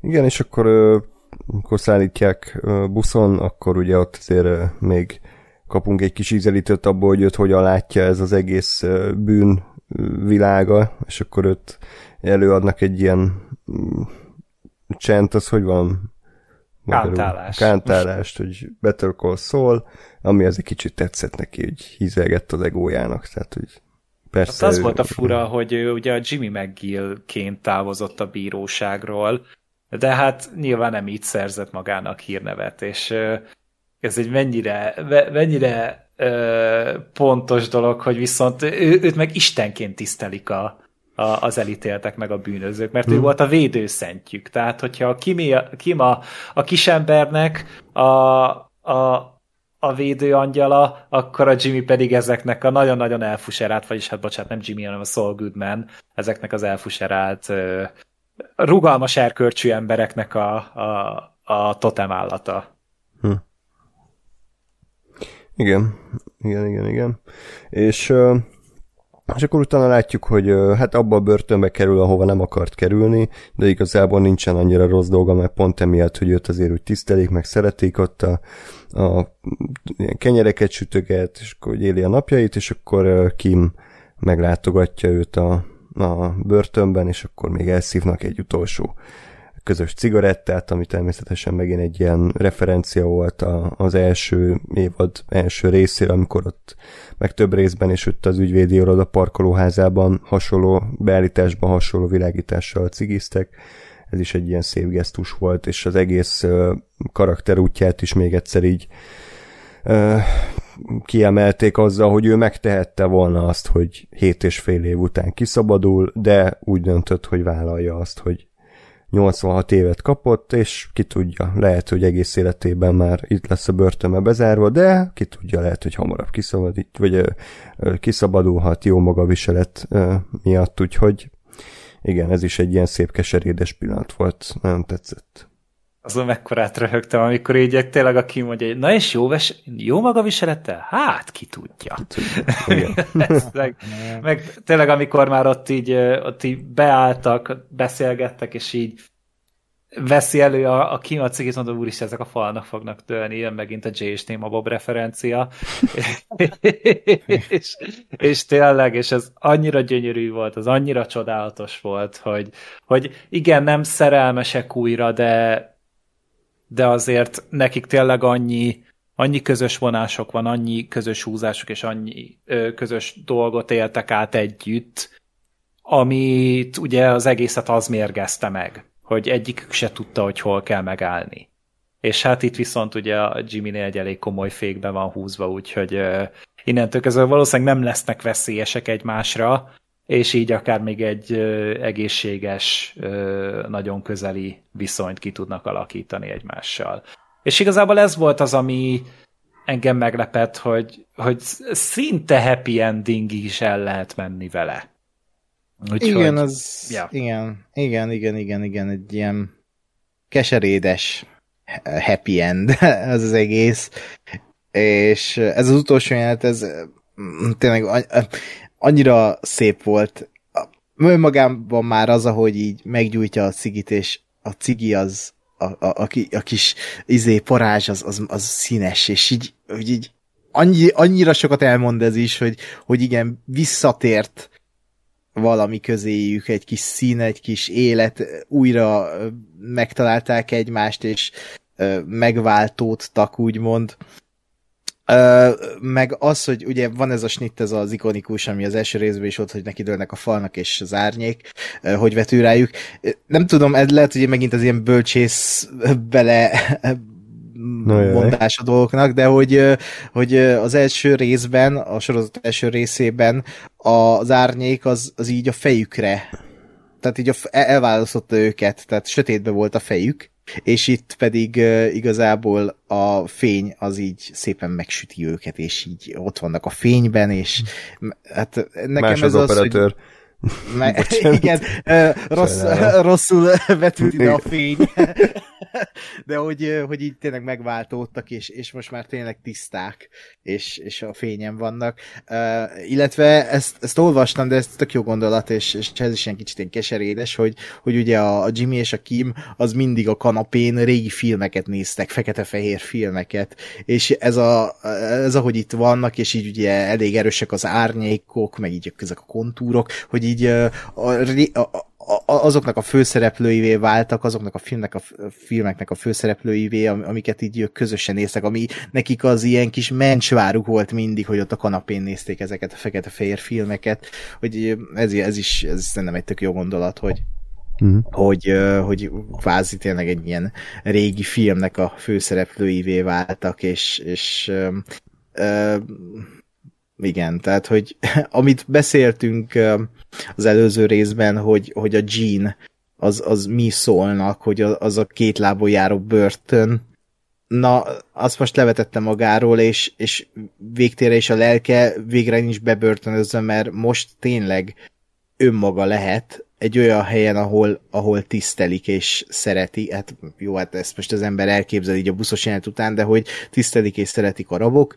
Igen, és akkor amikor szállítják buszon, akkor ugye ott azért még kapunk egy kis ízelítőt abból, hogy őt hogyan látja ez az egész bűn világa, és akkor őt előadnak egy ilyen mm, csent, az hogy van? Kántálás. Kántálást, hogy Better Call Saul, ami az egy kicsit tetszett neki, hogy hízelgett az egójának, tehát hogy persze... Hát az ő, volt a fura, hogy ő ugye a Jimmy McGill-ként távozott a bíróságról, de hát nyilván nem így szerzett magának hírnevet, és ez egy mennyire, mennyire ö, pontos dolog, hogy viszont ő, őt meg istenként tisztelik a, a, az elítéltek meg a bűnözők, mert hmm. ő volt a védőszentjük. Tehát, hogyha a Kimi, Kim a, a kisembernek a, a, a védő angyala, akkor a Jimmy pedig ezeknek a nagyon-nagyon elfuserált, vagyis hát bocsánat, nem Jimmy, hanem a Saul Goodman, ezeknek az elfuserált rugalmas erkölcsű embereknek a, a, a totem állata. Hm. Igen, igen, igen, igen. És, és akkor utána látjuk, hogy hát abba a börtönbe kerül, ahova nem akart kerülni, de igazából nincsen annyira rossz dolga, mert pont emiatt, hogy őt azért úgy tisztelik, meg szeretik ott a, a ilyen kenyereket sütöget, és akkor éli a napjait, és akkor Kim meglátogatja őt a, a börtönben, és akkor még elszívnak egy utolsó közös cigarettát, ami természetesen megint egy ilyen referencia volt a, az első évad első részére, amikor ott meg több részben is ott az ügyvédi a parkolóházában hasonló beállításban hasonló világítással cigiztek. Ez is egy ilyen szép gesztus volt, és az egész karakter útját is még egyszer így kiemelték azzal, hogy ő megtehette volna azt, hogy hét és fél év után kiszabadul, de úgy döntött, hogy vállalja azt, hogy 86 évet kapott, és ki tudja, lehet, hogy egész életében már itt lesz a börtönbe bezárva, de ki tudja, lehet, hogy hamarabb kiszabadít, vagy kiszabadulhat jó magaviselet miatt, úgyhogy igen, ez is egy ilyen szép keserédes pillanat volt, nagyon tetszett. Azon mekkorát röhögtem, amikor így tényleg a Kim mondja, na és jó, ves- jó magaviselettel? Hát, ki tudja. Meg, meg tényleg, amikor már ott így, ott így beálltak, beszélgettek, és így veszi elő a, a Kim a cigit, mondom, úristen, ezek a falnak fognak tölni, jön megint a J és Néma Bob referencia. és, és tényleg, és ez annyira gyönyörű volt, az annyira csodálatos volt, hogy, hogy igen, nem szerelmesek újra, de, de azért nekik tényleg annyi, annyi közös vonások van, annyi közös húzások és annyi ö, közös dolgot éltek át együtt, amit ugye az egészet az mérgezte meg hogy egyikük se tudta, hogy hol kell megállni. És hát itt viszont ugye a Jimmy-nél egy elég komoly fékbe van húzva, úgyhogy uh, innentől kezdve valószínűleg nem lesznek veszélyesek egymásra, és így akár még egy egészséges, nagyon közeli viszonyt ki tudnak alakítani egymással. És igazából ez volt az, ami engem meglepett, hogy, hogy szinte happy ending is el lehet menni vele. Úgyhogy, igen, az, ja. igen, igen, igen, igen, igen, egy ilyen keserédes happy end az az egész, és ez az utolsó jelenet, ez mm, tényleg annyira szép volt. Önmagában már az, ahogy így meggyújtja a cigit, és a cigi az, a, a, a, a kis izé, parázs az, az, az színes, és így, hogy így annyi, annyira sokat elmond ez is, hogy, hogy igen, visszatért valami közéjük, egy kis szín, egy kis élet, újra megtalálták egymást, és megváltódtak, úgymond. Meg az, hogy ugye van ez a snitt, ez az ikonikus, ami az első részben is ott, hogy neki dőlnek a falnak és az árnyék, hogy vető rájuk. Nem tudom, ez lehet, hogy megint az ilyen bölcsész bele mondás a dolgoknak, de hogy, hogy az első részben, a sorozat első részében az árnyék az, az így a fejükre, tehát így a, elválasztotta őket, tehát sötétbe volt a fejük, és itt pedig uh, igazából a fény az így szépen megsüti őket, és így ott vannak a fényben, és hát nekem Más ez az, operatőr. hogy Me- igen, rossz, rosszul vetült ide a fény. De hogy, hogy így tényleg megváltódtak, és, és most már tényleg tiszták, és, és a fényen vannak. Uh, illetve ezt, ezt olvastam, de ez tök jó gondolat, és, és ez is ilyen kicsit ilyen keserédes, hogy, hogy ugye a, a Jimmy és a Kim az mindig a kanapén régi filmeket néztek, fekete-fehér filmeket, és ez, a, ez ahogy itt vannak, és így ugye elég erősek az árnyékok, meg így ezek a kontúrok, hogy így a, a, a, azoknak a főszereplőivé váltak, azoknak a filmnek a, filmeknek a főszereplőivé, amiket így ők közösen néztek, ami nekik az ilyen kis mencsváruk volt mindig, hogy ott a kanapén nézték ezeket a fekete-fehér filmeket, hogy ez, ez is ez szerintem egy tök jó gondolat, hogy uh-huh. hogy, hogy kvázi tényleg egy ilyen régi filmnek a főszereplőivé váltak, és, és igen, tehát, hogy amit beszéltünk az előző részben, hogy, hogy a Jean az, az mi szólnak, hogy az a két lábon járó börtön, na, azt most levetette magáról, és, és végtére is a lelke végre nincs bebörtönözve, mert most tényleg önmaga lehet egy olyan helyen, ahol, ahol tisztelik és szereti, hát jó, hát ezt most az ember elképzeli így a buszos jelenet után, de hogy tisztelik és szeretik a rabok,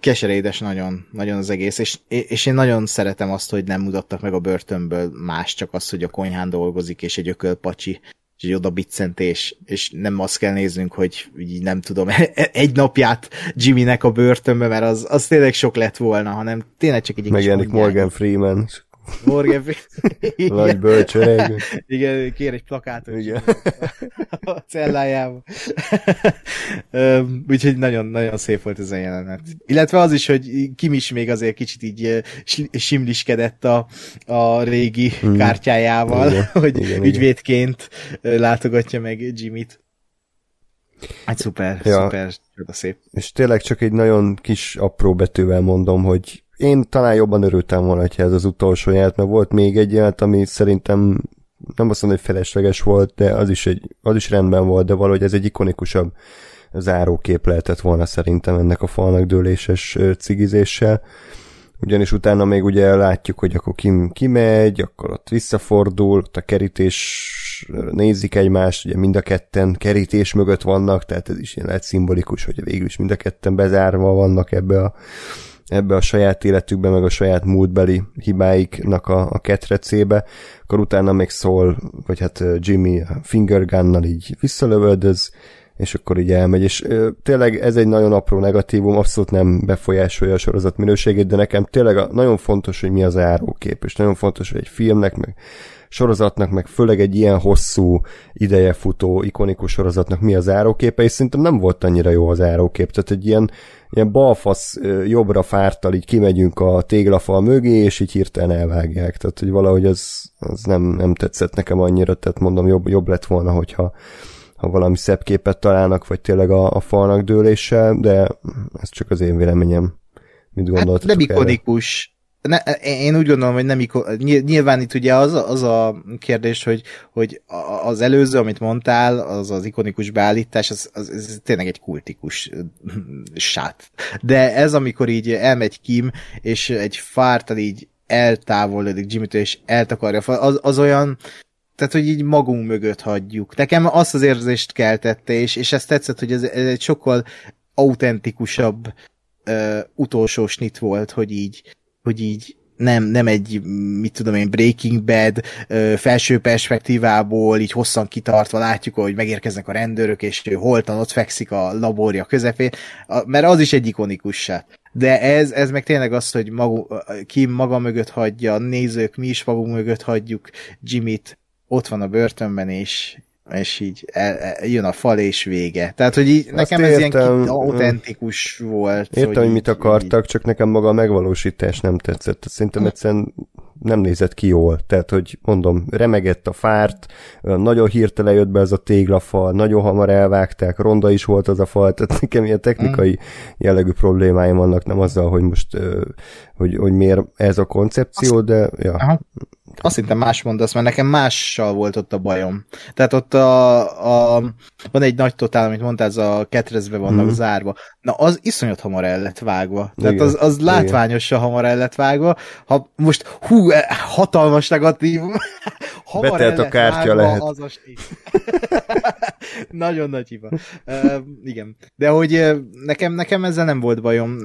keserédes nagyon, nagyon az egész, és, és én nagyon szeretem azt, hogy nem mutattak meg a börtönből más, csak az, hogy a konyhán dolgozik, és egy ökölpacsi, és egy oda biccentés, és nem azt kell néznünk, hogy így nem tudom, egy napját Jimmynek a börtönbe, mert az, az tényleg sok lett volna, hanem tényleg csak egy Megjelenik Morgan Freeman, Morgan Nagy bölcsöreg. Igen, kér egy plakátot Igen. a cellájába. Úgyhogy nagyon, nagyon szép volt ez a jelenet. Illetve az is, hogy Kim is még azért kicsit így simliskedett a, a régi mm. kártyájával, igen, hogy igen, ügyvédként igen. látogatja meg Jimmy-t. Egy szuper, ja. szuper, szép. És tényleg csak egy nagyon kis apró betűvel mondom, hogy én talán jobban örültem volna, hogyha ez az utolsó jelent, mert volt még egy jelent, ami szerintem nem azt mondom, hogy felesleges volt, de az is, egy, az is rendben volt, de valahogy ez egy ikonikusabb zárókép lehetett volna szerintem ennek a falnak dőléses cigizéssel. Ugyanis utána még ugye látjuk, hogy akkor kim kimegy, akkor ott visszafordul, ott a kerítés nézik egymást, ugye mind a ketten kerítés mögött vannak, tehát ez is ilyen lehet szimbolikus, hogy végül is mind a ketten bezárva vannak ebbe a ebbe a saját életükbe, meg a saját múltbeli hibáiknak a, a ketrecébe, akkor utána még szól, vagy hát Jimmy finger gunnal így visszalövöldöz, és akkor így elmegy, és ö, tényleg ez egy nagyon apró negatívum, abszolút nem befolyásolja a sorozat minőségét, de nekem tényleg a, nagyon fontos, hogy mi az árókép, és nagyon fontos, hogy egy filmnek, meg sorozatnak, meg főleg egy ilyen hosszú ideje futó, ikonikus sorozatnak mi az áróképe, és szerintem nem volt annyira jó az árókép, tehát egy ilyen, ilyen balfasz jobbra fártal így kimegyünk a téglafal mögé, és így hirtelen elvágják, tehát hogy valahogy az, az nem, nem tetszett nekem annyira, tehát mondom, jobb, jobb lett volna, hogyha ha valami szebb képet találnak, vagy tényleg a, a falnak dőléssel, de ez csak az én véleményem. Mit gondoltatok hát nem ikonikus, ne, én úgy gondolom, hogy nem nyilván itt ugye az, az a kérdés, hogy, hogy az előző, amit mondtál, az az ikonikus beállítás, az, az, az tényleg egy kultikus sát. De ez, amikor így elmegy Kim, és egy fártal így eltávolodik Jimmy-től, és eltakarja, az, az olyan, tehát, hogy így magunk mögött hagyjuk. Nekem azt az érzést keltette, és, és ezt tetszett, hogy ez, ez egy sokkal autentikusabb uh, utolsó snit volt, hogy így hogy így nem, nem egy, mit tudom én, Breaking Bad ö, felső perspektívából, így hosszan kitartva látjuk, hogy megérkeznek a rendőrök, és ő holtan ott fekszik a laborja közepén, a, mert az is egy ikonikus De ez, ez meg tényleg az, hogy magu, ki maga mögött hagyja, nézők, mi is magunk mögött hagyjuk Jimmy-t, ott van a börtönben, és, és így el, el, jön a fal és vége. Tehát, hogy így, nekem értem, ez ilyen autentikus volt. Értem, hogy, hogy mit akartak, így... csak nekem maga a megvalósítás nem tetszett. Szerintem egyszerűen nem nézett ki jól. Tehát, hogy mondom, remegett a fárt, nagyon hirtelen jött be ez a téglafal, nagyon hamar elvágták, ronda is volt az a fal, tehát nekem ilyen technikai mm. jellegű problémáim vannak, nem azzal, hogy most, hogy, hogy miért ez a koncepció, Azt... de ja. Aha. Azt hiszem más mondasz, mert nekem mással volt ott a bajom. Tehát ott a, a van egy nagy totál, amit mondtál, ez a ketrezbe vannak mm. zárva. Na, az iszonyat hamar el lett vágva. Tehát Igen. az, az látványosan hamar el lett vágva. Ha most hú, e, hatalmas negatív. hamar Betelt a kártya vágva, lehet. Az a Nagyon nagy hiba. Uh, igen. De hogy nekem, nekem ezzel nem volt bajom.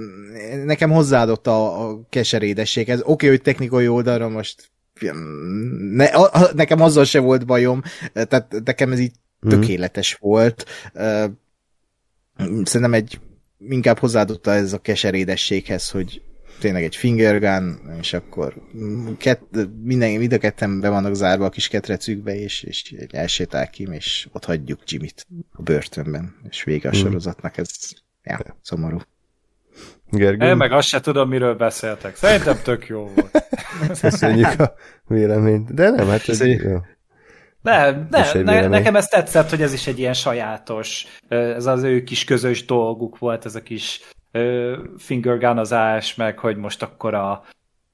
Nekem hozzáadott a, a keserédesség. Oké, okay, hogy technikai oldalra most ne, a, nekem azzal se volt bajom, tehát nekem ez így mm. tökéletes volt. Szerintem egy inkább hozzáadott ez a keserédességhez, hogy tényleg egy fingergun, és akkor kett, minden, mind a ketten be vannak zárva a kis ketrecükbe, és, és elsétál ki, és ott hagyjuk Jimmy-t a börtönben, és vége a mm. sorozatnak, ez ja, szomorú. Gergő? Én meg azt se tudom, miről beszéltek. Szerintem tök jó volt. Köszönjük a véleményt. De nem, hát ez jó. Ne, ne, ne, nekem ez tetszett, hogy ez is egy ilyen sajátos, ez az ő kis közös dolguk volt, ez a kis fingergunozás, meg hogy most akkor a,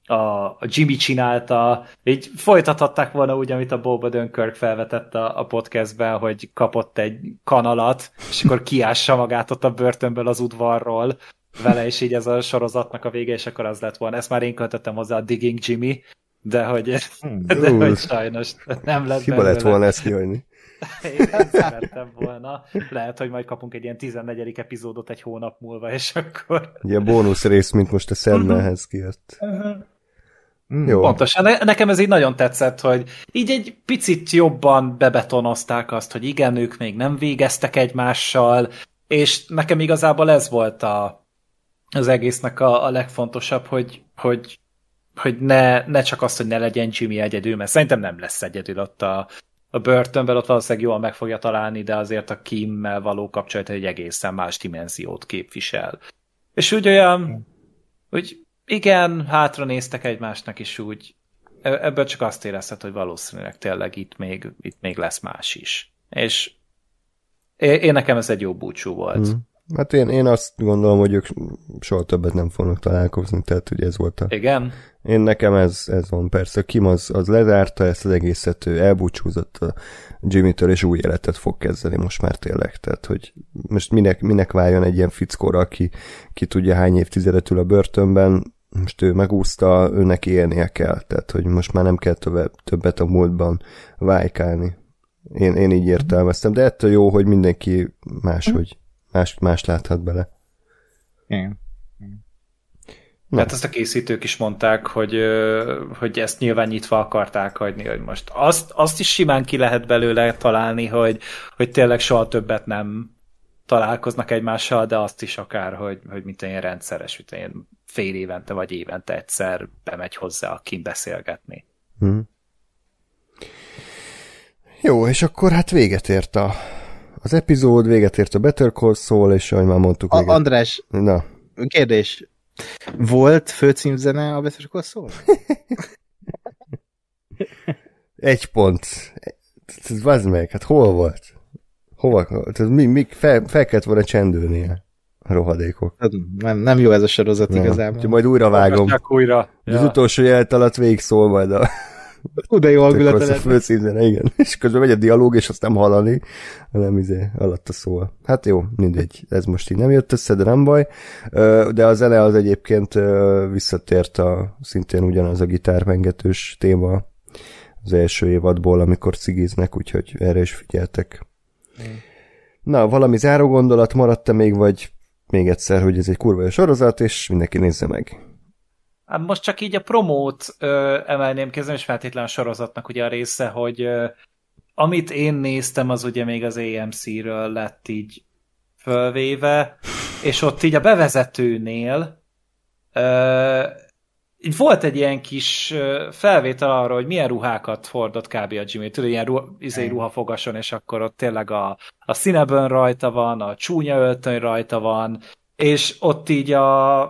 a, a Jimmy csinálta, így folytathatták volna úgy, amit a Boba Dunkirk felvetett a, a podcastben, hogy kapott egy kanalat, és akkor kiássa magát ott a börtönből az udvarról, vele, és így ez a sorozatnak a vége, és akkor az lett volna. Ezt már én költöttem hozzá a Digging Jimmy, de hogy, hmm, de hogy sajnos nem lett Hiba lett volna ezt kihagyni. Én, én szerettem volna. Lehet, hogy majd kapunk egy ilyen 14. epizódot egy hónap múlva, és akkor... Ilyen bónusz rész, mint most a Sandmanhez kijött. Mm, Jó. Pontosan. Ne, nekem ez így nagyon tetszett, hogy így egy picit jobban bebetonozták azt, hogy igen, ők még nem végeztek egymással, és nekem igazából ez volt a, az egésznek a, a legfontosabb, hogy, hogy, hogy ne, ne csak az, hogy ne legyen Jimmy egyedül, mert szerintem nem lesz egyedül ott a, a börtönben, ott valószínűleg jól meg fogja találni, de azért a Kimmel való kapcsolat egy egészen más dimenziót képvisel. És úgy olyan, hogy igen, hátra néztek egymásnak is úgy, e, ebből csak azt érezted, hogy valószínűleg tényleg itt még, itt még lesz más is. És Én, én nekem ez egy jó búcsú volt. Hmm. Hát én, én azt gondolom, hogy ők soha többet nem fognak találkozni, tehát ugye ez volt a... Igen? Én nekem ez, ez van, persze. Kim az, az lezárta ezt az egészet, ő elbúcsúzott a Jimmy-től, és új életet fog kezdeni most már tényleg. Tehát, hogy most minek, minek váljon egy ilyen fickóra, aki ki tudja hány évtizedet ül a börtönben, most ő megúszta, őnek élnie kell, tehát hogy most már nem kell többet, többet a múltban vájkálni. Én, én így értelmeztem, de ettől jó, hogy mindenki máshogy, más, más láthat bele. Igen. Na. Hát ezt a készítők is mondták, hogy, hogy ezt nyilván nyitva akarták hagyni, hogy most azt, azt is simán ki lehet belőle találni, hogy, hogy tényleg soha többet nem találkoznak egymással, de azt is akár, hogy, hogy mint ilyen rendszeres, mint ilyen fél évente vagy évente egyszer bemegy hozzá a kim beszélgetni. Hmm. Jó, és akkor hát véget ért a, az epizód, véget ért a Better Call Saul, és ahogy már mondtuk... A, véget... András, Na. kérdés. Volt főcímzene a Better Call Saul? Egy pont. Ez vazd meg, hát hol volt? Hova? Tehát mi, mi fel, fel kellett volna csendülnie a rohadékok. Hát nem, nem jó ez a sorozat nem. igazából. Úgyhogy majd újra vágom. újra. Ja. Az utolsó jelet alatt végig szól majd a De jó hangulata a főcímzene, igen. És közben megy a dialóg, és azt nem hallani, hanem izé alatta szól. Hát jó, mindegy. Ez most így nem jött össze, de nem baj. De a zene az egyébként visszatért a szintén ugyanaz a gitármengetős téma az első évadból, amikor cigiznek, úgyhogy erre is figyeltek. Mm. Na, valami záró gondolat maradt-e még, vagy még egyszer, hogy ez egy kurva jó sorozat, és mindenki nézze meg. Hát most csak így a promót ö, emelném ki, ez nem is feltétlenül a sorozatnak ugye a része, hogy ö, amit én néztem, az ugye még az AMC-ről lett így fölvéve, és ott így a bevezetőnél ö, így volt egy ilyen kis felvétel arra, hogy milyen ruhákat hordott kb. a Jimmy. Tudod, ilyen ruha, izé, ruhafogason, és akkor ott tényleg a, a színebön rajta van, a csúnya öltöny rajta van, és ott így a,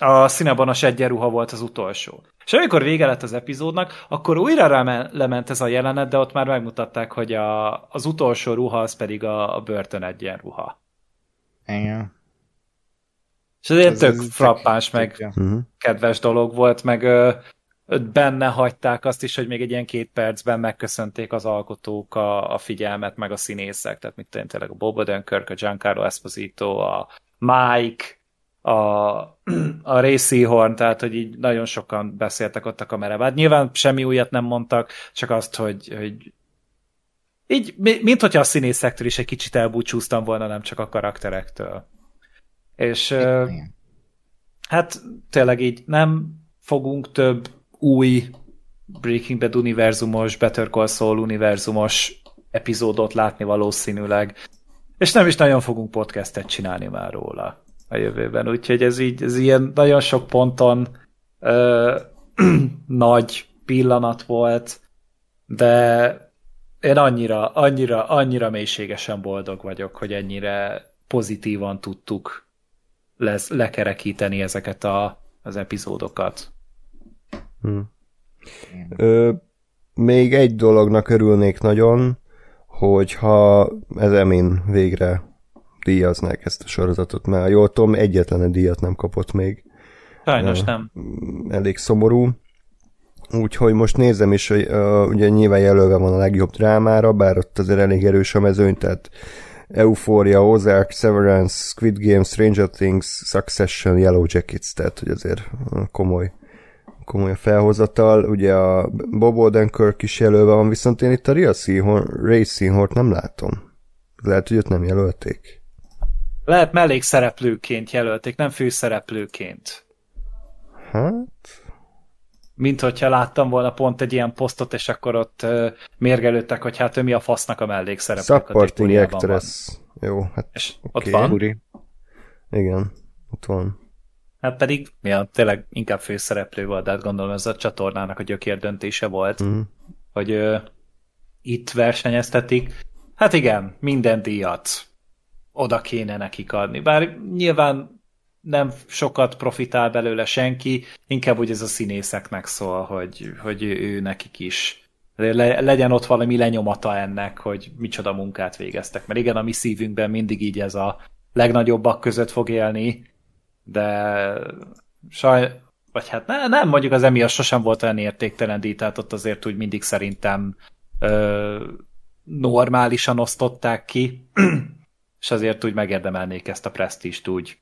a színebanos egyenruha volt az utolsó. És amikor vége lett az epizódnak, akkor újra lement ez a jelenet, de ott már megmutatták, hogy a, az utolsó ruha az pedig a, a börtön egyenruha. Igen. És ez egy tök ez frappáns, meg. Mhm. kedves dolog volt, meg ö, benne hagyták azt is, hogy még egy ilyen két percben megköszönték az alkotók a, a figyelmet, meg a színészek, tehát mit tényleg a Bob Odenkirk, a Giancarlo Esposito, a Mike, a, a Ray Seahorn, tehát hogy így nagyon sokan beszéltek ott a kamerában. Hát nyilván semmi újat nem mondtak, csak azt, hogy, hogy így, mint hogyha a színészektől is egy kicsit elbúcsúztam volna, nem csak a karakterektől. És Igen. hát tényleg így nem fogunk több új Breaking Bad univerzumos, Better Call Saul univerzumos epizódot látni valószínűleg, és nem is nagyon fogunk podcastet csinálni már róla a jövőben, úgyhogy ez így, ez ilyen nagyon sok ponton ö, nagy pillanat volt, de én annyira, annyira, annyira mélységesen boldog vagyok, hogy ennyire pozitívan tudtuk lesz, lekerekíteni ezeket a, az epizódokat. Hmm. Ö, még egy dolognak örülnék nagyon, hogyha ez Emin végre díjaznák ezt a sorozatot, mert jól tudom, egyetlen egy díjat nem kapott még. Sajnos nem. Elég szomorú. Úgyhogy most nézem is, hogy uh, ugye nyilván jelölve van a legjobb drámára, bár ott azért elég erős a mezőny, tehát Euphoria, Ozark, Severance, Squid Game, Stranger Things, Succession, Yellow Jackets, tehát hogy azért komoly, komoly a felhozatal. Ugye a Bob Odenkirk is jelölve van, viszont én itt a Real Seahorn, Ray nem látom. Lehet, hogy őt nem jelölték. Lehet mellékszereplőként jelölték, nem főszereplőként. Hát mint hogyha láttam volna pont egy ilyen posztot, és akkor ott uh, mérgelődtek, hogy hát ő mi a fasznak a mellékszereplő. Supporting actress. Van. Jó, hát És okay. ott van? Uri. Igen, ott van. Hát pedig, ja, tényleg inkább főszereplő volt, de hát gondolom ez a csatornának a gyökér döntése volt, mm. hogy uh, itt versenyeztetik. Hát igen, minden díjat oda kéne nekik adni. Bár nyilván nem sokat profitál belőle senki, inkább úgy ez a színészeknek szól, hogy, hogy ő, ő nekik is le, legyen ott valami lenyomata ennek, hogy micsoda munkát végeztek. Mert igen, a mi szívünkben mindig így ez a legnagyobbak között fog élni, de saj, vagy hát ne, nem, mondjuk az emiatt sosem volt olyan értéktelen díj, tehát ott azért úgy mindig szerintem ö, normálisan osztották ki, és azért úgy megérdemelnék ezt a presztíst úgy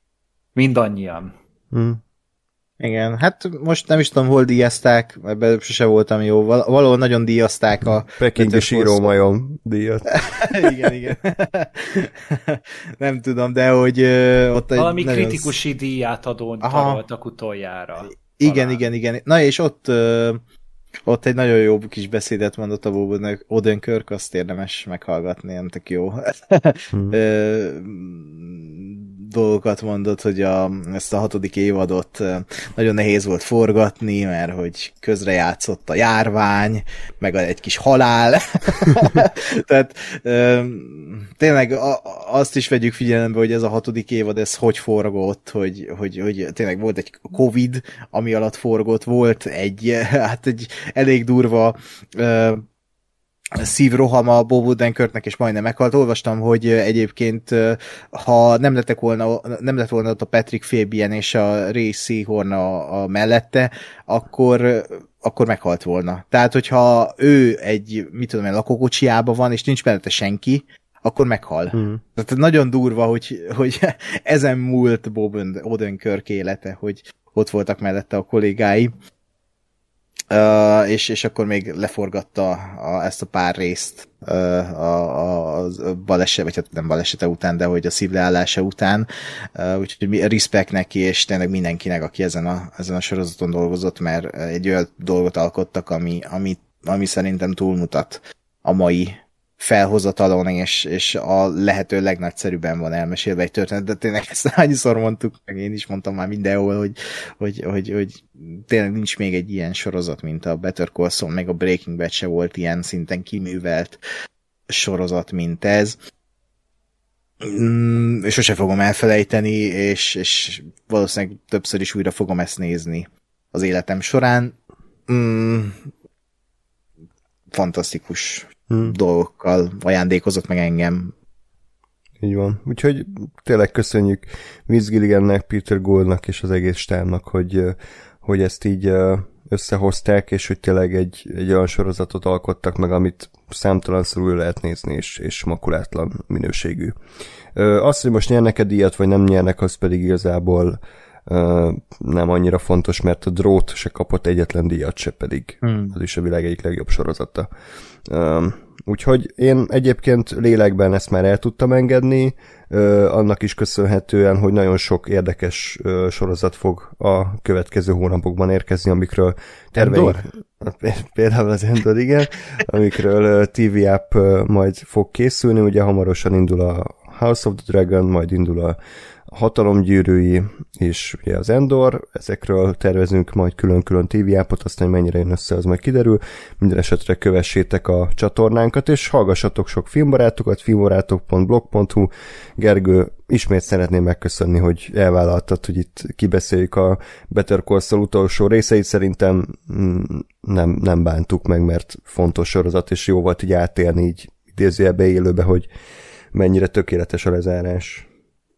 mindannyian. Hmm. Igen, hát most nem is tudom, hol díjazták, ebben sose voltam jó. Val- valahol nagyon díjazták a... Pekingi síró díjat. igen, igen. nem tudom, de hogy uh, ott Valami egy kritikusi díját adón taroltak utoljára. Igen, talán. igen, igen. Na és ott uh, ott egy nagyon jó kis beszédet mondott a Bobodnak, Odenkirk, azt érdemes meghallgatni, ennek jó. Hmm. Dolgokat mondott, hogy a, ezt a hatodik évadot nagyon nehéz volt forgatni, mert hogy közrejátszott a járvány, meg egy kis halál. Tehát tényleg azt is vegyük figyelembe, hogy ez a hatodik évad, ez hogy forgott, hogy, hogy, hogy tényleg volt egy Covid, ami alatt forgott, volt egy, hát egy elég durva szívrohama Bob Odenkirknek, és majdnem meghalt. Olvastam, hogy egyébként, ha nem lettek volna, nem lett volna ott a Patrick Fabian és a Ray Seahorn a, a mellette, akkor akkor meghalt volna. Tehát, hogyha ő egy, mit tudom én, lakókocsiában van, és nincs mellette senki, akkor meghal. Hmm. Tehát nagyon durva, hogy, hogy ezen múlt Bob Odenkirk élete, hogy ott voltak mellette a kollégái. Uh, és, és akkor még leforgatta a, ezt a pár részt uh, a, a baleset, vagy hát nem balesete után, de hogy a szívleállása után. Uh, úgyhogy mi respect neki, és tényleg mindenkinek, aki ezen a, ezen a sorozaton dolgozott, mert egy olyan dolgot alkottak, ami, ami, ami szerintem túlmutat a mai felhozatalon, és, és a lehető legnagyszerűbben van elmesélve egy történet, de tényleg ezt annyiszor mondtuk, meg én is mondtam már mindenhol, hogy, hogy, hogy, hogy tényleg nincs még egy ilyen sorozat, mint a Better Call Saul, meg a Breaking Bad se volt ilyen szinten kiművelt sorozat, mint ez. Mm, és sose fogom elfelejteni, és, és valószínűleg többször is újra fogom ezt nézni az életem során. Mm, fantasztikus hmm. dolgokkal ajándékozott meg engem. Így van. Úgyhogy tényleg köszönjük Vince Gilligannek, Peter Goldnak és az egész stámnak, hogy, hogy ezt így összehozták, és hogy tényleg egy, egy olyan sorozatot alkottak meg, amit számtalanszor lehet nézni, és, és makulátlan minőségű. Azt, hogy most nyernek-e díjat, vagy nem nyernek, az pedig igazából nem annyira fontos, mert a drót se kapott egyetlen díjat se pedig. Hmm. Az is a világ egyik legjobb sorozata. Úgyhogy én egyébként lélekben ezt már el tudtam engedni, annak is köszönhetően, hogy nagyon sok érdekes sorozat fog a következő hónapokban érkezni, amikről terveink... Például az Endor, igen, amikről TV App majd fog készülni, ugye hamarosan indul a House of the Dragon, majd indul a hatalomgyűrűi és ugye az Endor, ezekről tervezünk majd külön-külön TV appot, aztán mennyire jön össze, az majd kiderül. Minden esetre kövessétek a csatornánkat, és hallgassatok sok filmbarátokat, filmbarátok.blog.hu. Gergő, ismét szeretném megköszönni, hogy elvállaltad, hogy itt kibeszéljük a Better Call Saul utolsó részeit. Szerintem mm, nem, nem bántuk meg, mert fontos sorozat, és jó volt így átélni így idézőjelbe élőbe, hogy mennyire tökéletes a lezárás.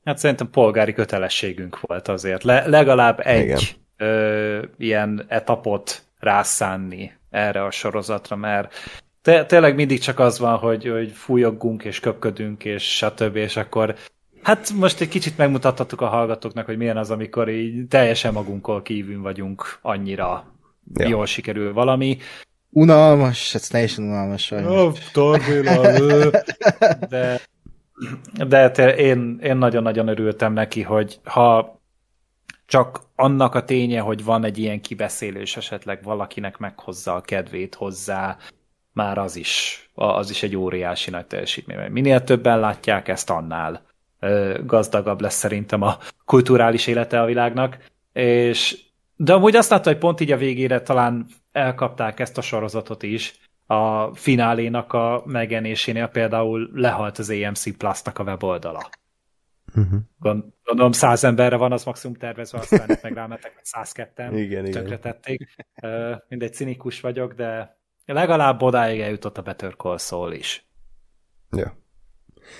Hát szerintem polgári kötelességünk volt azért. Le, legalább egy ö, ilyen etapot rászánni erre a sorozatra, mert te, tényleg mindig csak az van, hogy, hogy fújoggunk és köpködünk és stb. és akkor hát most egy kicsit megmutathattuk a hallgatóknak, hogy milyen az, amikor így teljesen magunkon kívül vagyunk annyira ja. jól sikerül valami. Unalmas, ez teljesen unalmas sajnos. Oh, de de te, én, én nagyon-nagyon örültem neki, hogy ha csak annak a ténye, hogy van egy ilyen kibeszélés, esetleg valakinek meghozza a kedvét hozzá, már az is, az is egy óriási nagy teljesítmény. Minél többen látják ezt, annál gazdagabb lesz szerintem a kulturális élete a világnak. És, de amúgy azt látta, hogy pont így a végére talán elkapták ezt a sorozatot is, a finálénak a megjelenésénél például lehalt az AMC Plus-nak a weboldala. Uh-huh. Gondolom száz emberre van az maximum tervezve, aztán itt meg rámetek, hogy 102-en igen, tönkretették. Mindegy, cinikus vagyok, de Legalább odáig eljutott a Better Call Saul is. Ja.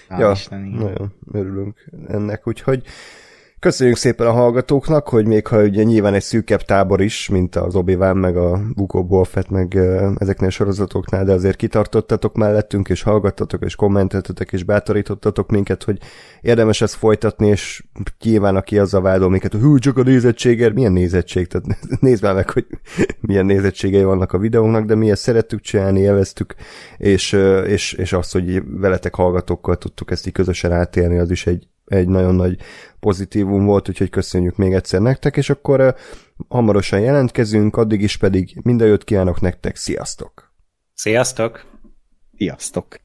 ja, Isten, nagyon örülünk ennek, úgyhogy Köszönjük szépen a hallgatóknak, hogy még ha ugye nyilván egy szűkebb tábor is, mint az obi meg a Buko Bolfett, meg ezeknél a sorozatoknál, de azért kitartottatok mellettünk, és hallgattatok, és kommenteltetek, és bátorítottatok minket, hogy érdemes ezt folytatni, és nyilván aki a vádol minket, hogy hú, csak a nézettségért, milyen nézettség, tehát nézd már meg, hogy milyen nézettségei vannak a videónknak, de mi ezt szerettük csinálni, élveztük, és, és, és azt, hogy veletek hallgatókkal tudtuk ezt így közösen átélni, az is egy, egy nagyon nagy pozitívum volt, úgyhogy köszönjük még egyszer nektek, és akkor uh, hamarosan jelentkezünk, addig is pedig minden jót kívánok nektek, sziasztok! Sziasztok! Sziasztok!